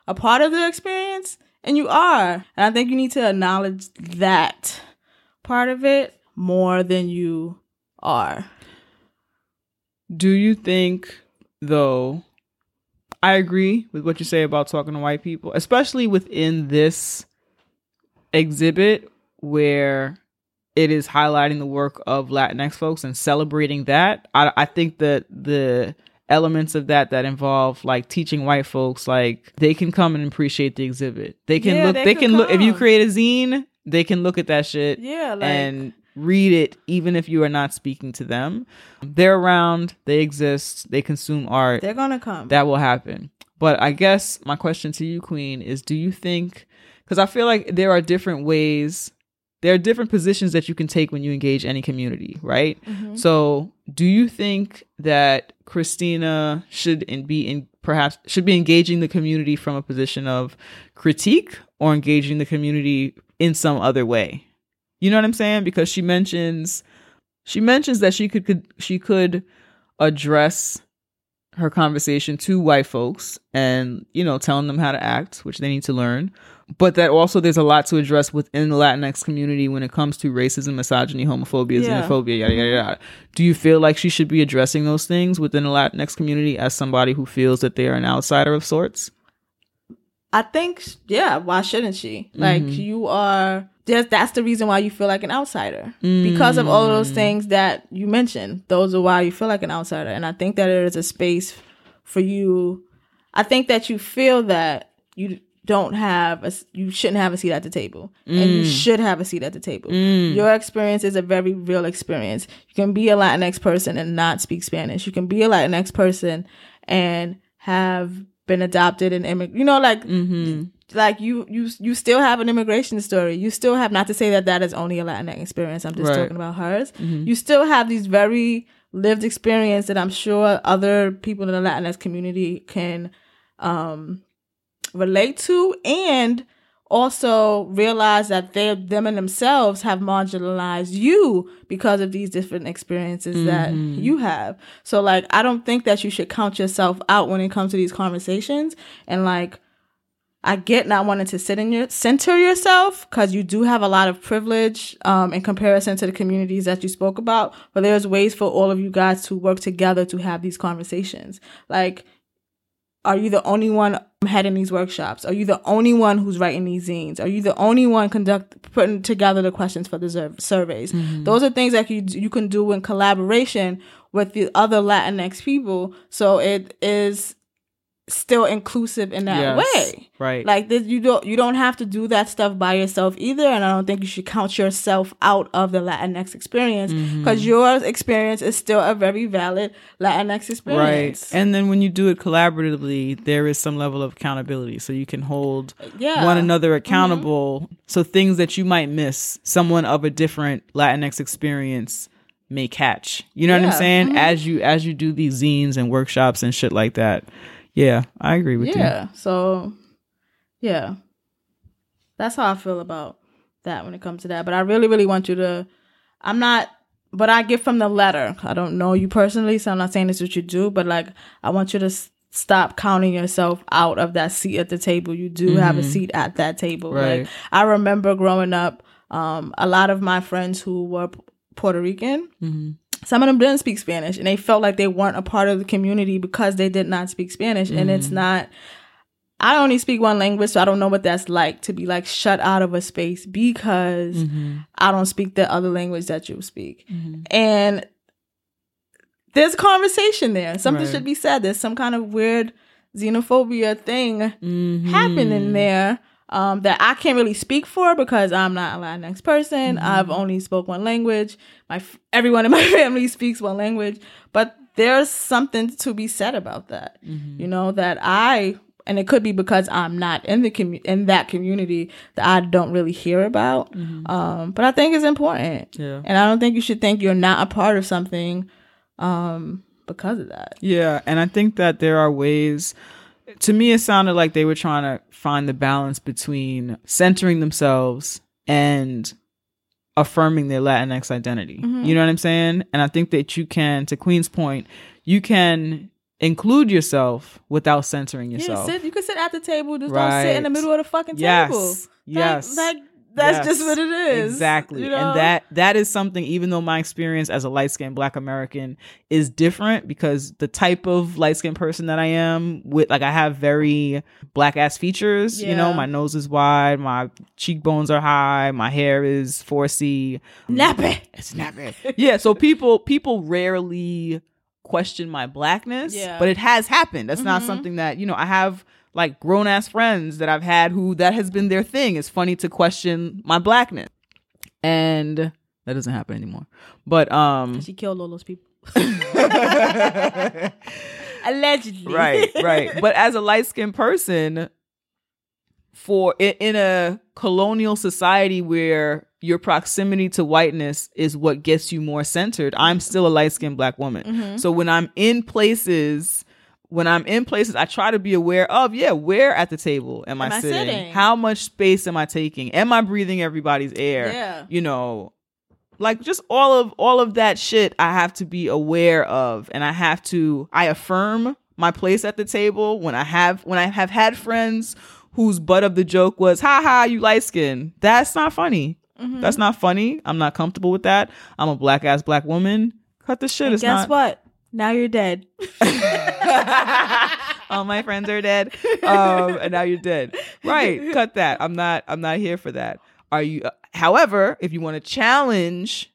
Speaker 3: a part of the experience and you are and i think you need to acknowledge that part of it more than you are
Speaker 1: Do you think, though, I agree with what you say about talking to white people, especially within this exhibit where it is highlighting the work of Latinx folks and celebrating that. I, I think that the elements of that that involve like teaching white folks like they can come and appreciate the exhibit they can
Speaker 3: Yeah,
Speaker 1: look
Speaker 3: they
Speaker 1: they, can look if you create a zine they can look at that shit
Speaker 3: Yeah, like-
Speaker 1: and read it even if you are not speaking to them they're around they exist they consume art
Speaker 3: they're gonna come
Speaker 1: that will happen. But I guess my question to you, Queen, is do you think, because I feel like there are different ways, there are different positions that you can take when you engage any community, right? Mm-hmm. So do you think that Christina should in, be in perhaps should be engaging the community from a position of critique or engaging the community in some other way? You know what I'm saying? Because she mentions she mentions that she could, could she could address her conversation to white folks and you know telling them how to act which they need to learn but that also there's a lot to address within the latinx community when it comes to racism misogyny homophobia
Speaker 3: Yeah.
Speaker 1: xenophobia yada yada yada do you feel like she should be addressing those things within the latinx community as somebody who feels that they are an outsider of sorts
Speaker 3: I think, yeah, why shouldn't she? Like, mm-hmm. you are, that's the reason why you feel like an outsider. Because of all those mm. things that you mentioned, those are why you feel like an outsider. And I think that there is a space for you. I think that you feel that you don't have a you shouldn't have a seat at the table and you mm. should have a seat at the table
Speaker 1: Mm.
Speaker 3: your experience is a very real experience you can be a latinx person and not speak spanish you can be a latinx person and have been adopted and immig- you know like
Speaker 1: Mm-hmm.
Speaker 3: like you you you still have an immigration story you still have not to say that that is only a latinx experience i'm just
Speaker 1: Right.
Speaker 3: talking about hers you still have these very lived experience that i'm sure other people in the latinx community can um relate to and also realize that they them and themselves have marginalized you because of these different experiences that you have so like i don't think that you should count yourself out when it comes to these conversations and like I get not wanting to sit in your center yourself because you do have a lot of privilege um, in comparison to the communities that you spoke about. But there's ways for all of you guys to work together to have these conversations. Like, are you the only one heading these workshops? Are you the only one who's writing these zines? Are you the only one conduct putting together the questions for the sur- surveys? Mm-hmm. Those are things that you you can do in collaboration with the other Latinx people. So it is still inclusive in that
Speaker 1: Yes.
Speaker 3: way.
Speaker 1: Right.
Speaker 3: Like this, you don't you don't have to do that stuff by yourself either, and I don't think you should count yourself out of the Latinx experience
Speaker 1: Mm-hmm.
Speaker 3: because your experience is still a very valid Latinx experience. Right.
Speaker 1: And then when you do it collaboratively, there is some level of accountability. So you can hold
Speaker 3: Yeah.
Speaker 1: one another accountable. So things that you might miss, someone of a different Latinx experience may catch. You know what I'm
Speaker 3: Yeah.
Speaker 1: saying? As you as you do these zines and workshops and shit like that. Yeah, I agree with you.
Speaker 3: yeah. So, yeah, that's how I feel about that when it comes to that. But I really, really want you to. I'm not. But I get from the letter. I don't know you personally, so I'm not saying this is what you do. But like, I want you to s- stop counting yourself out of that seat at the table. You do have a seat at that table.
Speaker 1: Right.
Speaker 3: Like I remember growing up, um, a lot of my friends who were P- Puerto Rican, some of them didn't speak Spanish and they felt like they weren't a part of the community because they did not speak Spanish. And it's mm. not, I only speak one language, so I don't know what that's like to be like shut out of a space because mm-hmm. I don't speak the other language that you speak. Mm-hmm. And there's a conversation there. Something
Speaker 1: Right.
Speaker 3: should be said. There's some kind of weird xenophobia thing
Speaker 1: Mm-hmm.
Speaker 3: happening there um, that I can't really speak for because I'm not a Latinx person.
Speaker 1: Mm-hmm.
Speaker 3: I've only spoke one language. My everyone in my family speaks one language, but there's something to be said about that.
Speaker 1: Mm-hmm.
Speaker 3: You know that I and it could be because I'm not in the commu- in that community that I don't really hear about. Um, but I think it's important,
Speaker 1: Mm-hmm. Yeah.
Speaker 3: and I don't think you should think you're not a part of something um, because of that.
Speaker 1: Yeah, and I think that there are ways. To me, it sounded like they were trying to find the balance between centering themselves and affirming their Latinx identity. Mm-hmm. You know what I'm saying? And I think that you can, to Queen's point, you can include yourself without centering yourself.
Speaker 3: Yeah, sit. You can sit at the table. Just don't sit in the middle of the fucking
Speaker 1: Yes.
Speaker 3: table.
Speaker 1: Yes.
Speaker 3: Like, like that's
Speaker 1: Yes.
Speaker 3: just what it is.
Speaker 1: Exactly.
Speaker 3: you know?
Speaker 1: And that that is something even though my experience as a light-skinned black American is different because the type of light-skinned person that I am with like I have very black ass features, you know, my nose is wide, my cheekbones are high, my hair is 4C.
Speaker 3: nappy.
Speaker 1: It's nappy. yeah, so people people rarely question my blackness,
Speaker 3: Yeah. Mm-hmm.
Speaker 1: but it has happened. That's not something that, you know, I have like grown ass friends that I've had who that has been their thing. It's funny to question my blackness. And that doesn't happen anymore. But um
Speaker 3: She killed all those people. Allegedly.
Speaker 1: right, right. But as a light skinned person, for in, in a colonial society where your proximity to whiteness is what gets you more centered, I'm still a light skinned black woman.
Speaker 3: Mm-hmm.
Speaker 1: So when I'm in places, when I'm in places, I try to be aware of, yeah, where at the table am,
Speaker 3: Am
Speaker 1: I,
Speaker 3: I
Speaker 1: sitting?
Speaker 3: sitting?
Speaker 1: How much space am I taking? Am I breathing everybody's air?
Speaker 3: Yeah.
Speaker 1: You know, like just all of all of that shit I have to be aware of and I have to I affirm my place at the table when I have when I have had friends whose butt of the joke was ha ha you light skin. That's not funny.
Speaker 3: Mm-hmm.
Speaker 1: That's not funny. I'm not comfortable with that. I'm a black ass black woman. Cut the shit.
Speaker 3: And
Speaker 1: it's
Speaker 3: guess
Speaker 1: not
Speaker 3: what? Now you're dead.
Speaker 1: all my friends are dead. Um and now you're dead. Right cut that. I'm not i'm not here for that. Are you uh, however if you want to challenge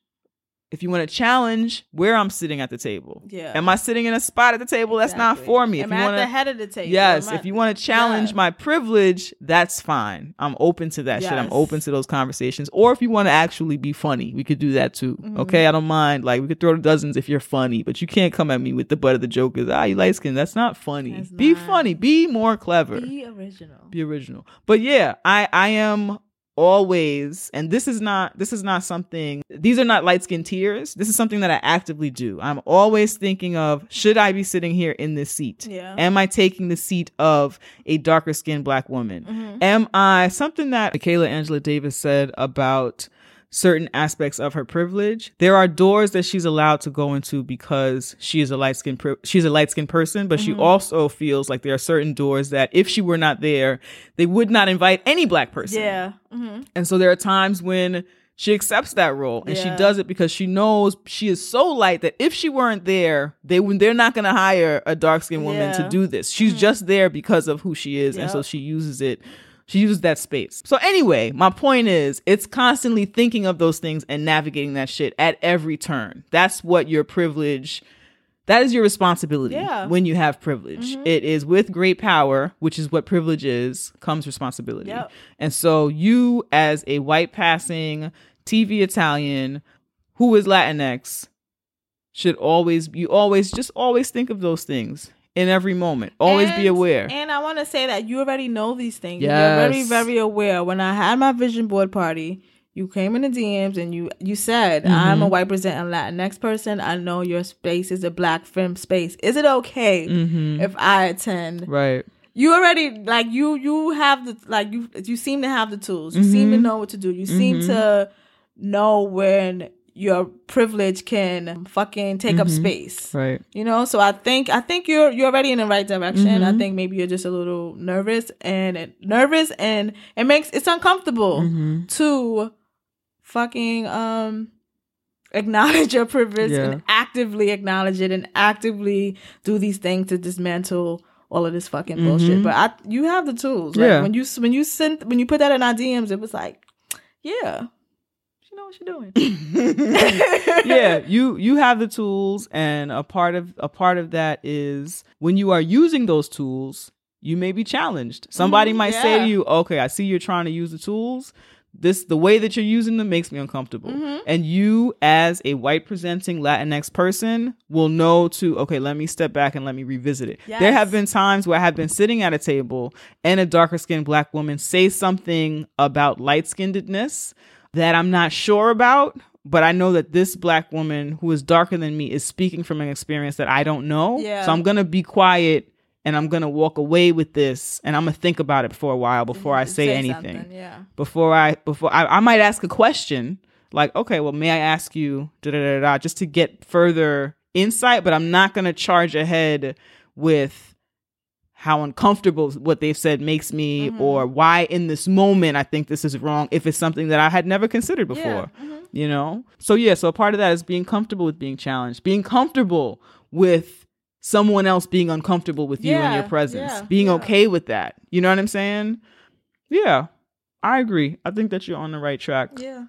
Speaker 1: if you want to challenge where I'm sitting at the table.
Speaker 3: Yeah.
Speaker 1: Am I sitting in a spot at the table that's not for me?
Speaker 3: Am
Speaker 1: if
Speaker 3: I
Speaker 1: you
Speaker 3: at the head of the table?
Speaker 1: Yes,
Speaker 3: I-
Speaker 1: if you want to challenge
Speaker 3: Yeah.
Speaker 1: my privilege, that's fine. I'm open to that shit. I'm open to those conversations. Or if you want to actually be funny, we could do that too.
Speaker 3: Mm-hmm.
Speaker 1: Okay, I don't mind. Like we could throw the dozens if you're funny, but you can't come at me with the butt of the joke is ah you light skin. That's not funny.
Speaker 3: That's
Speaker 1: be
Speaker 3: not.
Speaker 1: funny. Be more clever.
Speaker 3: Be original.
Speaker 1: be original. But yeah, I I am always and this is not this is not something these are not light skin tears this is something that i actively do i'm always thinking of should i be sitting here in this seat
Speaker 3: Yeah.
Speaker 1: am i taking the seat of a darker skinned black woman
Speaker 3: Mm-hmm.
Speaker 1: am i something that michaela angela davis said about certain aspects of her privilege. There are doors that she's allowed to go into because she is a light skinned pri- she's a light skinned person but
Speaker 3: Mm-hmm.
Speaker 1: she also feels like there are certain doors that if she were not there they would not invite any black person.
Speaker 3: Yeah. hmm
Speaker 1: and so there are times when she accepts that role and she does it because she knows she is so light that if she weren't there, they they're not going to hire a dark skinned woman to do this. She's just there because of who she is and so she uses it she uses that space. So anyway, my point is it's constantly thinking of those things and navigating that shit at every turn. That's what your privilege that is your responsibility
Speaker 3: Yeah.
Speaker 1: when you have privilege. Mm-hmm. It is with great power, which is what privilege is, comes responsibility.
Speaker 3: Yep.
Speaker 1: And so you as a white passing TV Italian who is Latinx should always you always just always think of those things in every moment. Always be aware.
Speaker 3: And I want to say that you already know these things. You're very, very aware. When I had my vision board party, you came in the DMs and you you said, "I'm
Speaker 1: Mm-hmm.
Speaker 3: a white presenting Latinx person. I know your space is a black femme space. Is it okay
Speaker 1: Mhm.
Speaker 3: if I attend?"
Speaker 1: Right.
Speaker 3: You already like you you have the like you you seem to have the tools. You seem
Speaker 1: Mm-hmm.
Speaker 3: to know what to do. You seem to know when your privilege can fucking take up space
Speaker 1: Mm-hmm. Right.
Speaker 3: you know so i think i think you're you're already in the right direction
Speaker 1: Mm-hmm.
Speaker 3: i think maybe you're just a little nervous and nervous and it makes it's uncomfortable
Speaker 1: Mm-hmm.
Speaker 3: to fucking um acknowledge your privilege
Speaker 1: Yeah.
Speaker 3: and actively acknowledge it and actively do these things to dismantle all of this fucking bullshit but i you have the tools like
Speaker 1: Mm-hmm. Yeah.
Speaker 3: when you when you sent when you put that in our dms it was like yeah what she's doing
Speaker 1: yeah, you you have the tools and a part of a part of that is when you are using those tools, you may be challenged. Somebody
Speaker 3: Mhm,
Speaker 1: might say to you, "Okay, I see you're trying to use the tools. This the way that you're using them makes me uncomfortable."
Speaker 3: Mm-hmm.
Speaker 1: And you as a white presenting Latinx person will know to, "Okay, let me step back and let me revisit it." There have been times where I have been sitting at a table and a darker skinned black woman say something about light skinnedness that I'm not sure about, but I know that this black woman who is darker than me is speaking from an experience that I don't know.
Speaker 3: Yeah.
Speaker 1: So I'm going to be quiet and I'm going to walk away with this and I'm going to think about it for a while before I mm-hmm. say, anything.
Speaker 3: yeah
Speaker 1: Before I before I, I might ask a question like, "Okay, well, may I ask you da da da da just to get further insight, but I'm not going to charge ahead with how uncomfortable what they've said makes me
Speaker 3: Mm-hmm.
Speaker 1: or why in this moment I think this is wrong if it's something that I had never considered before.
Speaker 3: mm-hmm.
Speaker 1: You know? So yeah, so a part of that is being comfortable with being challenged, being comfortable with someone else being uncomfortable with you and
Speaker 3: Yeah,
Speaker 1: your presence.
Speaker 3: yeah,
Speaker 1: being
Speaker 3: yeah.
Speaker 1: okay with that. You know what I'm saying? Yeah. I agree. I think that you're on the right track.
Speaker 3: yeah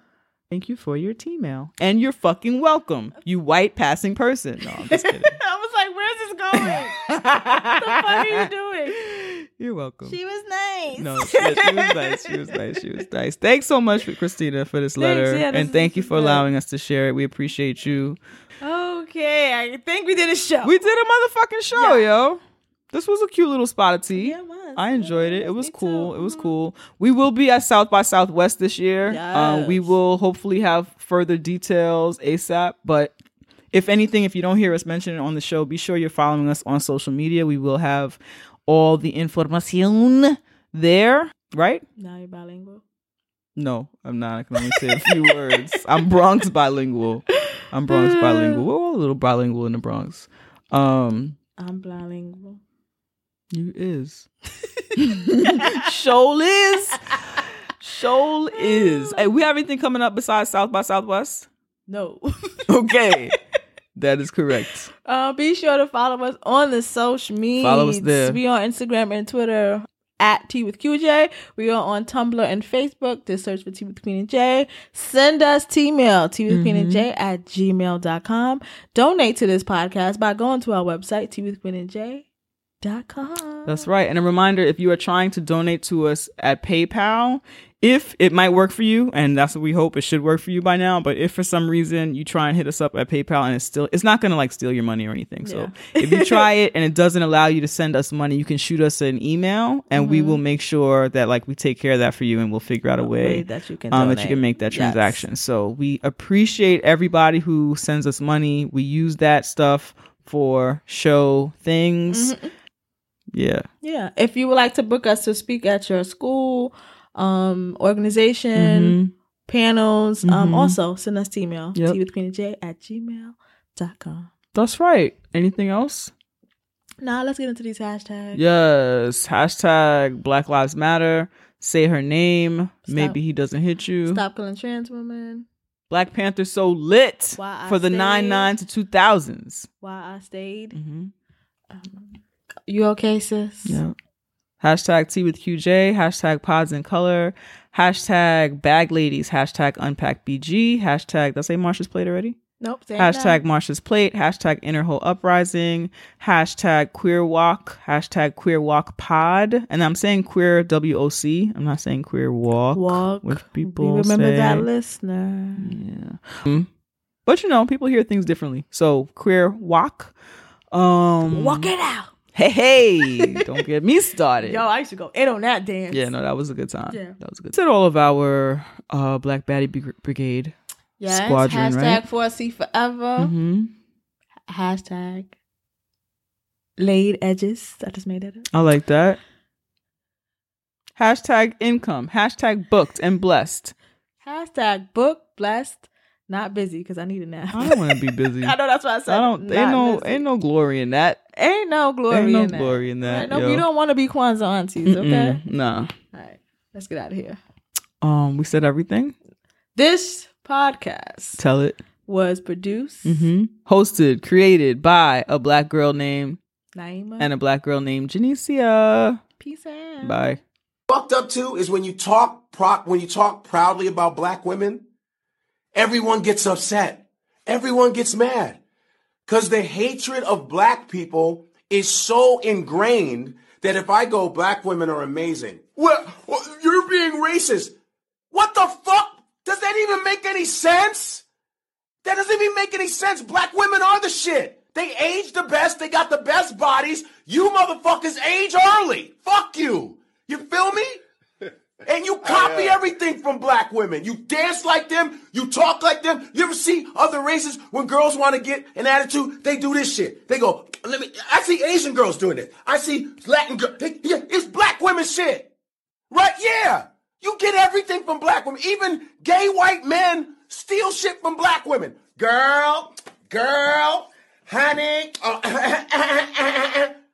Speaker 1: Thank you for your T-mail. And you're fucking welcome, you white passing person. No, I'm just kidding.
Speaker 3: I was like, where's this going? what the fuck are you doing?
Speaker 1: You're welcome.
Speaker 4: She was nice.
Speaker 1: No, she, she was nice. She was nice. She was nice. Thanks so much, Christina, for this letter,
Speaker 3: yeah, this
Speaker 1: and thank you for
Speaker 3: good.
Speaker 1: allowing us to share it. We appreciate you.
Speaker 3: Okay, I think we did a show.
Speaker 1: We did a motherfucking show, yo. This was a cute little spot of tea.
Speaker 3: Yeah, it was.
Speaker 1: I enjoyed it. It was
Speaker 3: me
Speaker 1: cool.
Speaker 3: too.
Speaker 1: It was cool. We will be at South by Southwest this year. Uh, we will hopefully have further details ASAP. But if anything, if you don't hear us mention it on the show, be sure you're following us on social media. We will have all the information there, right?
Speaker 3: Now you're bilingual.
Speaker 1: No, I'm not. I can only say a few words. I'm Bronx bilingual. I'm Bronx bilingual. We're all a little bilingual in the Bronx. Um,
Speaker 3: I'm bilingual.
Speaker 1: You is. Shoal is. Shoal is. Hey, we have anything coming up besides South by Southwest?
Speaker 3: No.
Speaker 1: Okay. that is correct.
Speaker 3: uh, be sure to follow us on the social media.
Speaker 1: Follow us there.
Speaker 3: We are on Instagram and Twitter at Tea with QJ. We are on Tumblr and Facebook. Just search for Tea with Queen and J. Send us T mail, Tea with Queen and J at gmail.com. Donate to this podcast by going to our website, Tea with Queen and J. Com.
Speaker 1: That's right. And a reminder if you are trying to donate to us at PayPal, if it might work for you, and that's what we hope it should work for you by now, but if for some reason you try and hit us up at PayPal and it's still, it's not going to like steal your money or anything. So if you try it and it doesn't allow you to send us money, you can shoot us an email and we will make sure that like we take care of that for you and we'll figure out a way
Speaker 3: that you can
Speaker 1: um, that you can make that
Speaker 3: Yes.
Speaker 1: transaction. So we appreciate everybody who sends us money. We use that stuff for show things.
Speaker 3: Mm-hmm.
Speaker 1: Yeah.
Speaker 3: Yeah. If you would like to book us to speak at your school, um, organization, panels, um,
Speaker 1: Mhm.
Speaker 3: also send us email.
Speaker 1: Yep.
Speaker 3: Tea with Queen J at gmail.com.
Speaker 1: That's right. Anything else?
Speaker 3: Now let's get into these hashtags.
Speaker 1: Yes. Hashtag Black Lives Matter. Say her name. Maybe he doesn't hit you.
Speaker 3: Stop killing trans women.
Speaker 1: Black Panther so lit for the nine nine to two thousands.
Speaker 3: Why I stayed.
Speaker 1: Mm-hmm.
Speaker 3: You okay, sis?
Speaker 1: Yeah. Hashtag Tea with QJ. Hashtag Pods in Color. Hashtag Bag Ladies. Hashtag Unpack BG. Hashtag. Did I say Marsha's Plate already?
Speaker 3: Nope.
Speaker 1: Hashtag. Marsha's Plate. Hashtag Inner Hole Uprising. Hashtag Queer Walk. Hashtag Queer Walk Pod. And I'm saying queer W O C. I'm not saying queer walk.
Speaker 3: Walk.
Speaker 1: Which
Speaker 3: We
Speaker 1: people
Speaker 3: remember
Speaker 1: say.
Speaker 3: that listener.
Speaker 1: Yeah. Mm. But you know, people hear things differently. So queer walk. Um
Speaker 3: Walk it out.
Speaker 1: Hey hey. Don't get me started.
Speaker 3: Yo, I used to go in on that dance.
Speaker 1: Yeah, no, that was a good time.
Speaker 3: Yeah.
Speaker 1: That was a good. Said all of our uh Black Baddie Brig- Brigade.
Speaker 3: Yes.
Speaker 1: Squadron,
Speaker 3: Hashtag
Speaker 1: right?
Speaker 3: 4C forever.
Speaker 1: hmm
Speaker 3: Hashtag laid edges. I just made it up.
Speaker 1: I like that. Hashtag income. Hashtag booked and blessed.
Speaker 3: Hashtag book blessed, not busy because I need a nap.
Speaker 1: I don't want to be busy.
Speaker 3: I know that's what I said.
Speaker 1: I don't.
Speaker 3: not
Speaker 1: Ain't no.
Speaker 3: busy.
Speaker 1: Ain't no glory in that.
Speaker 3: Ain't no glory
Speaker 1: Ain't no
Speaker 3: in that.
Speaker 1: No glory in that,
Speaker 3: Right? No,
Speaker 1: yo.
Speaker 3: we don't want to be Kwanzaa aunties, okay?
Speaker 1: Mm-mm, Nah.
Speaker 3: All right, let's get out of here.
Speaker 1: Um. We said everything.
Speaker 3: This podcast
Speaker 1: Tell it.
Speaker 3: was produced
Speaker 1: hmm Hosted, created by a black girl named
Speaker 3: Naima
Speaker 1: and a black girl named Janicia.
Speaker 3: Peace out.
Speaker 1: Bye.
Speaker 5: fucked up too is when you talk pro- when you talk proudly about black women, everyone gets upset. Everyone gets mad. Cause the hatred of black people is so ingrained that if I go, black women are amazing. Well, you're being racist. What the fuck? Does that even make any sense? That doesn't even make any sense. Black women are the shit. They age the best. They got the best bodies. You motherfuckers age early. Fuck you. You feel me? And you copy everything from black women. You dance like them. You talk like them. You ever see other races when girls want to get an attitude? They do this shit. They go, let me, I see Asian girls doing it. I see Latin girls. Yeah, it's black women shit. Right? Yeah. You get everything from black women. Even gay white men steal shit from black women. Girl, girl, honey. uh,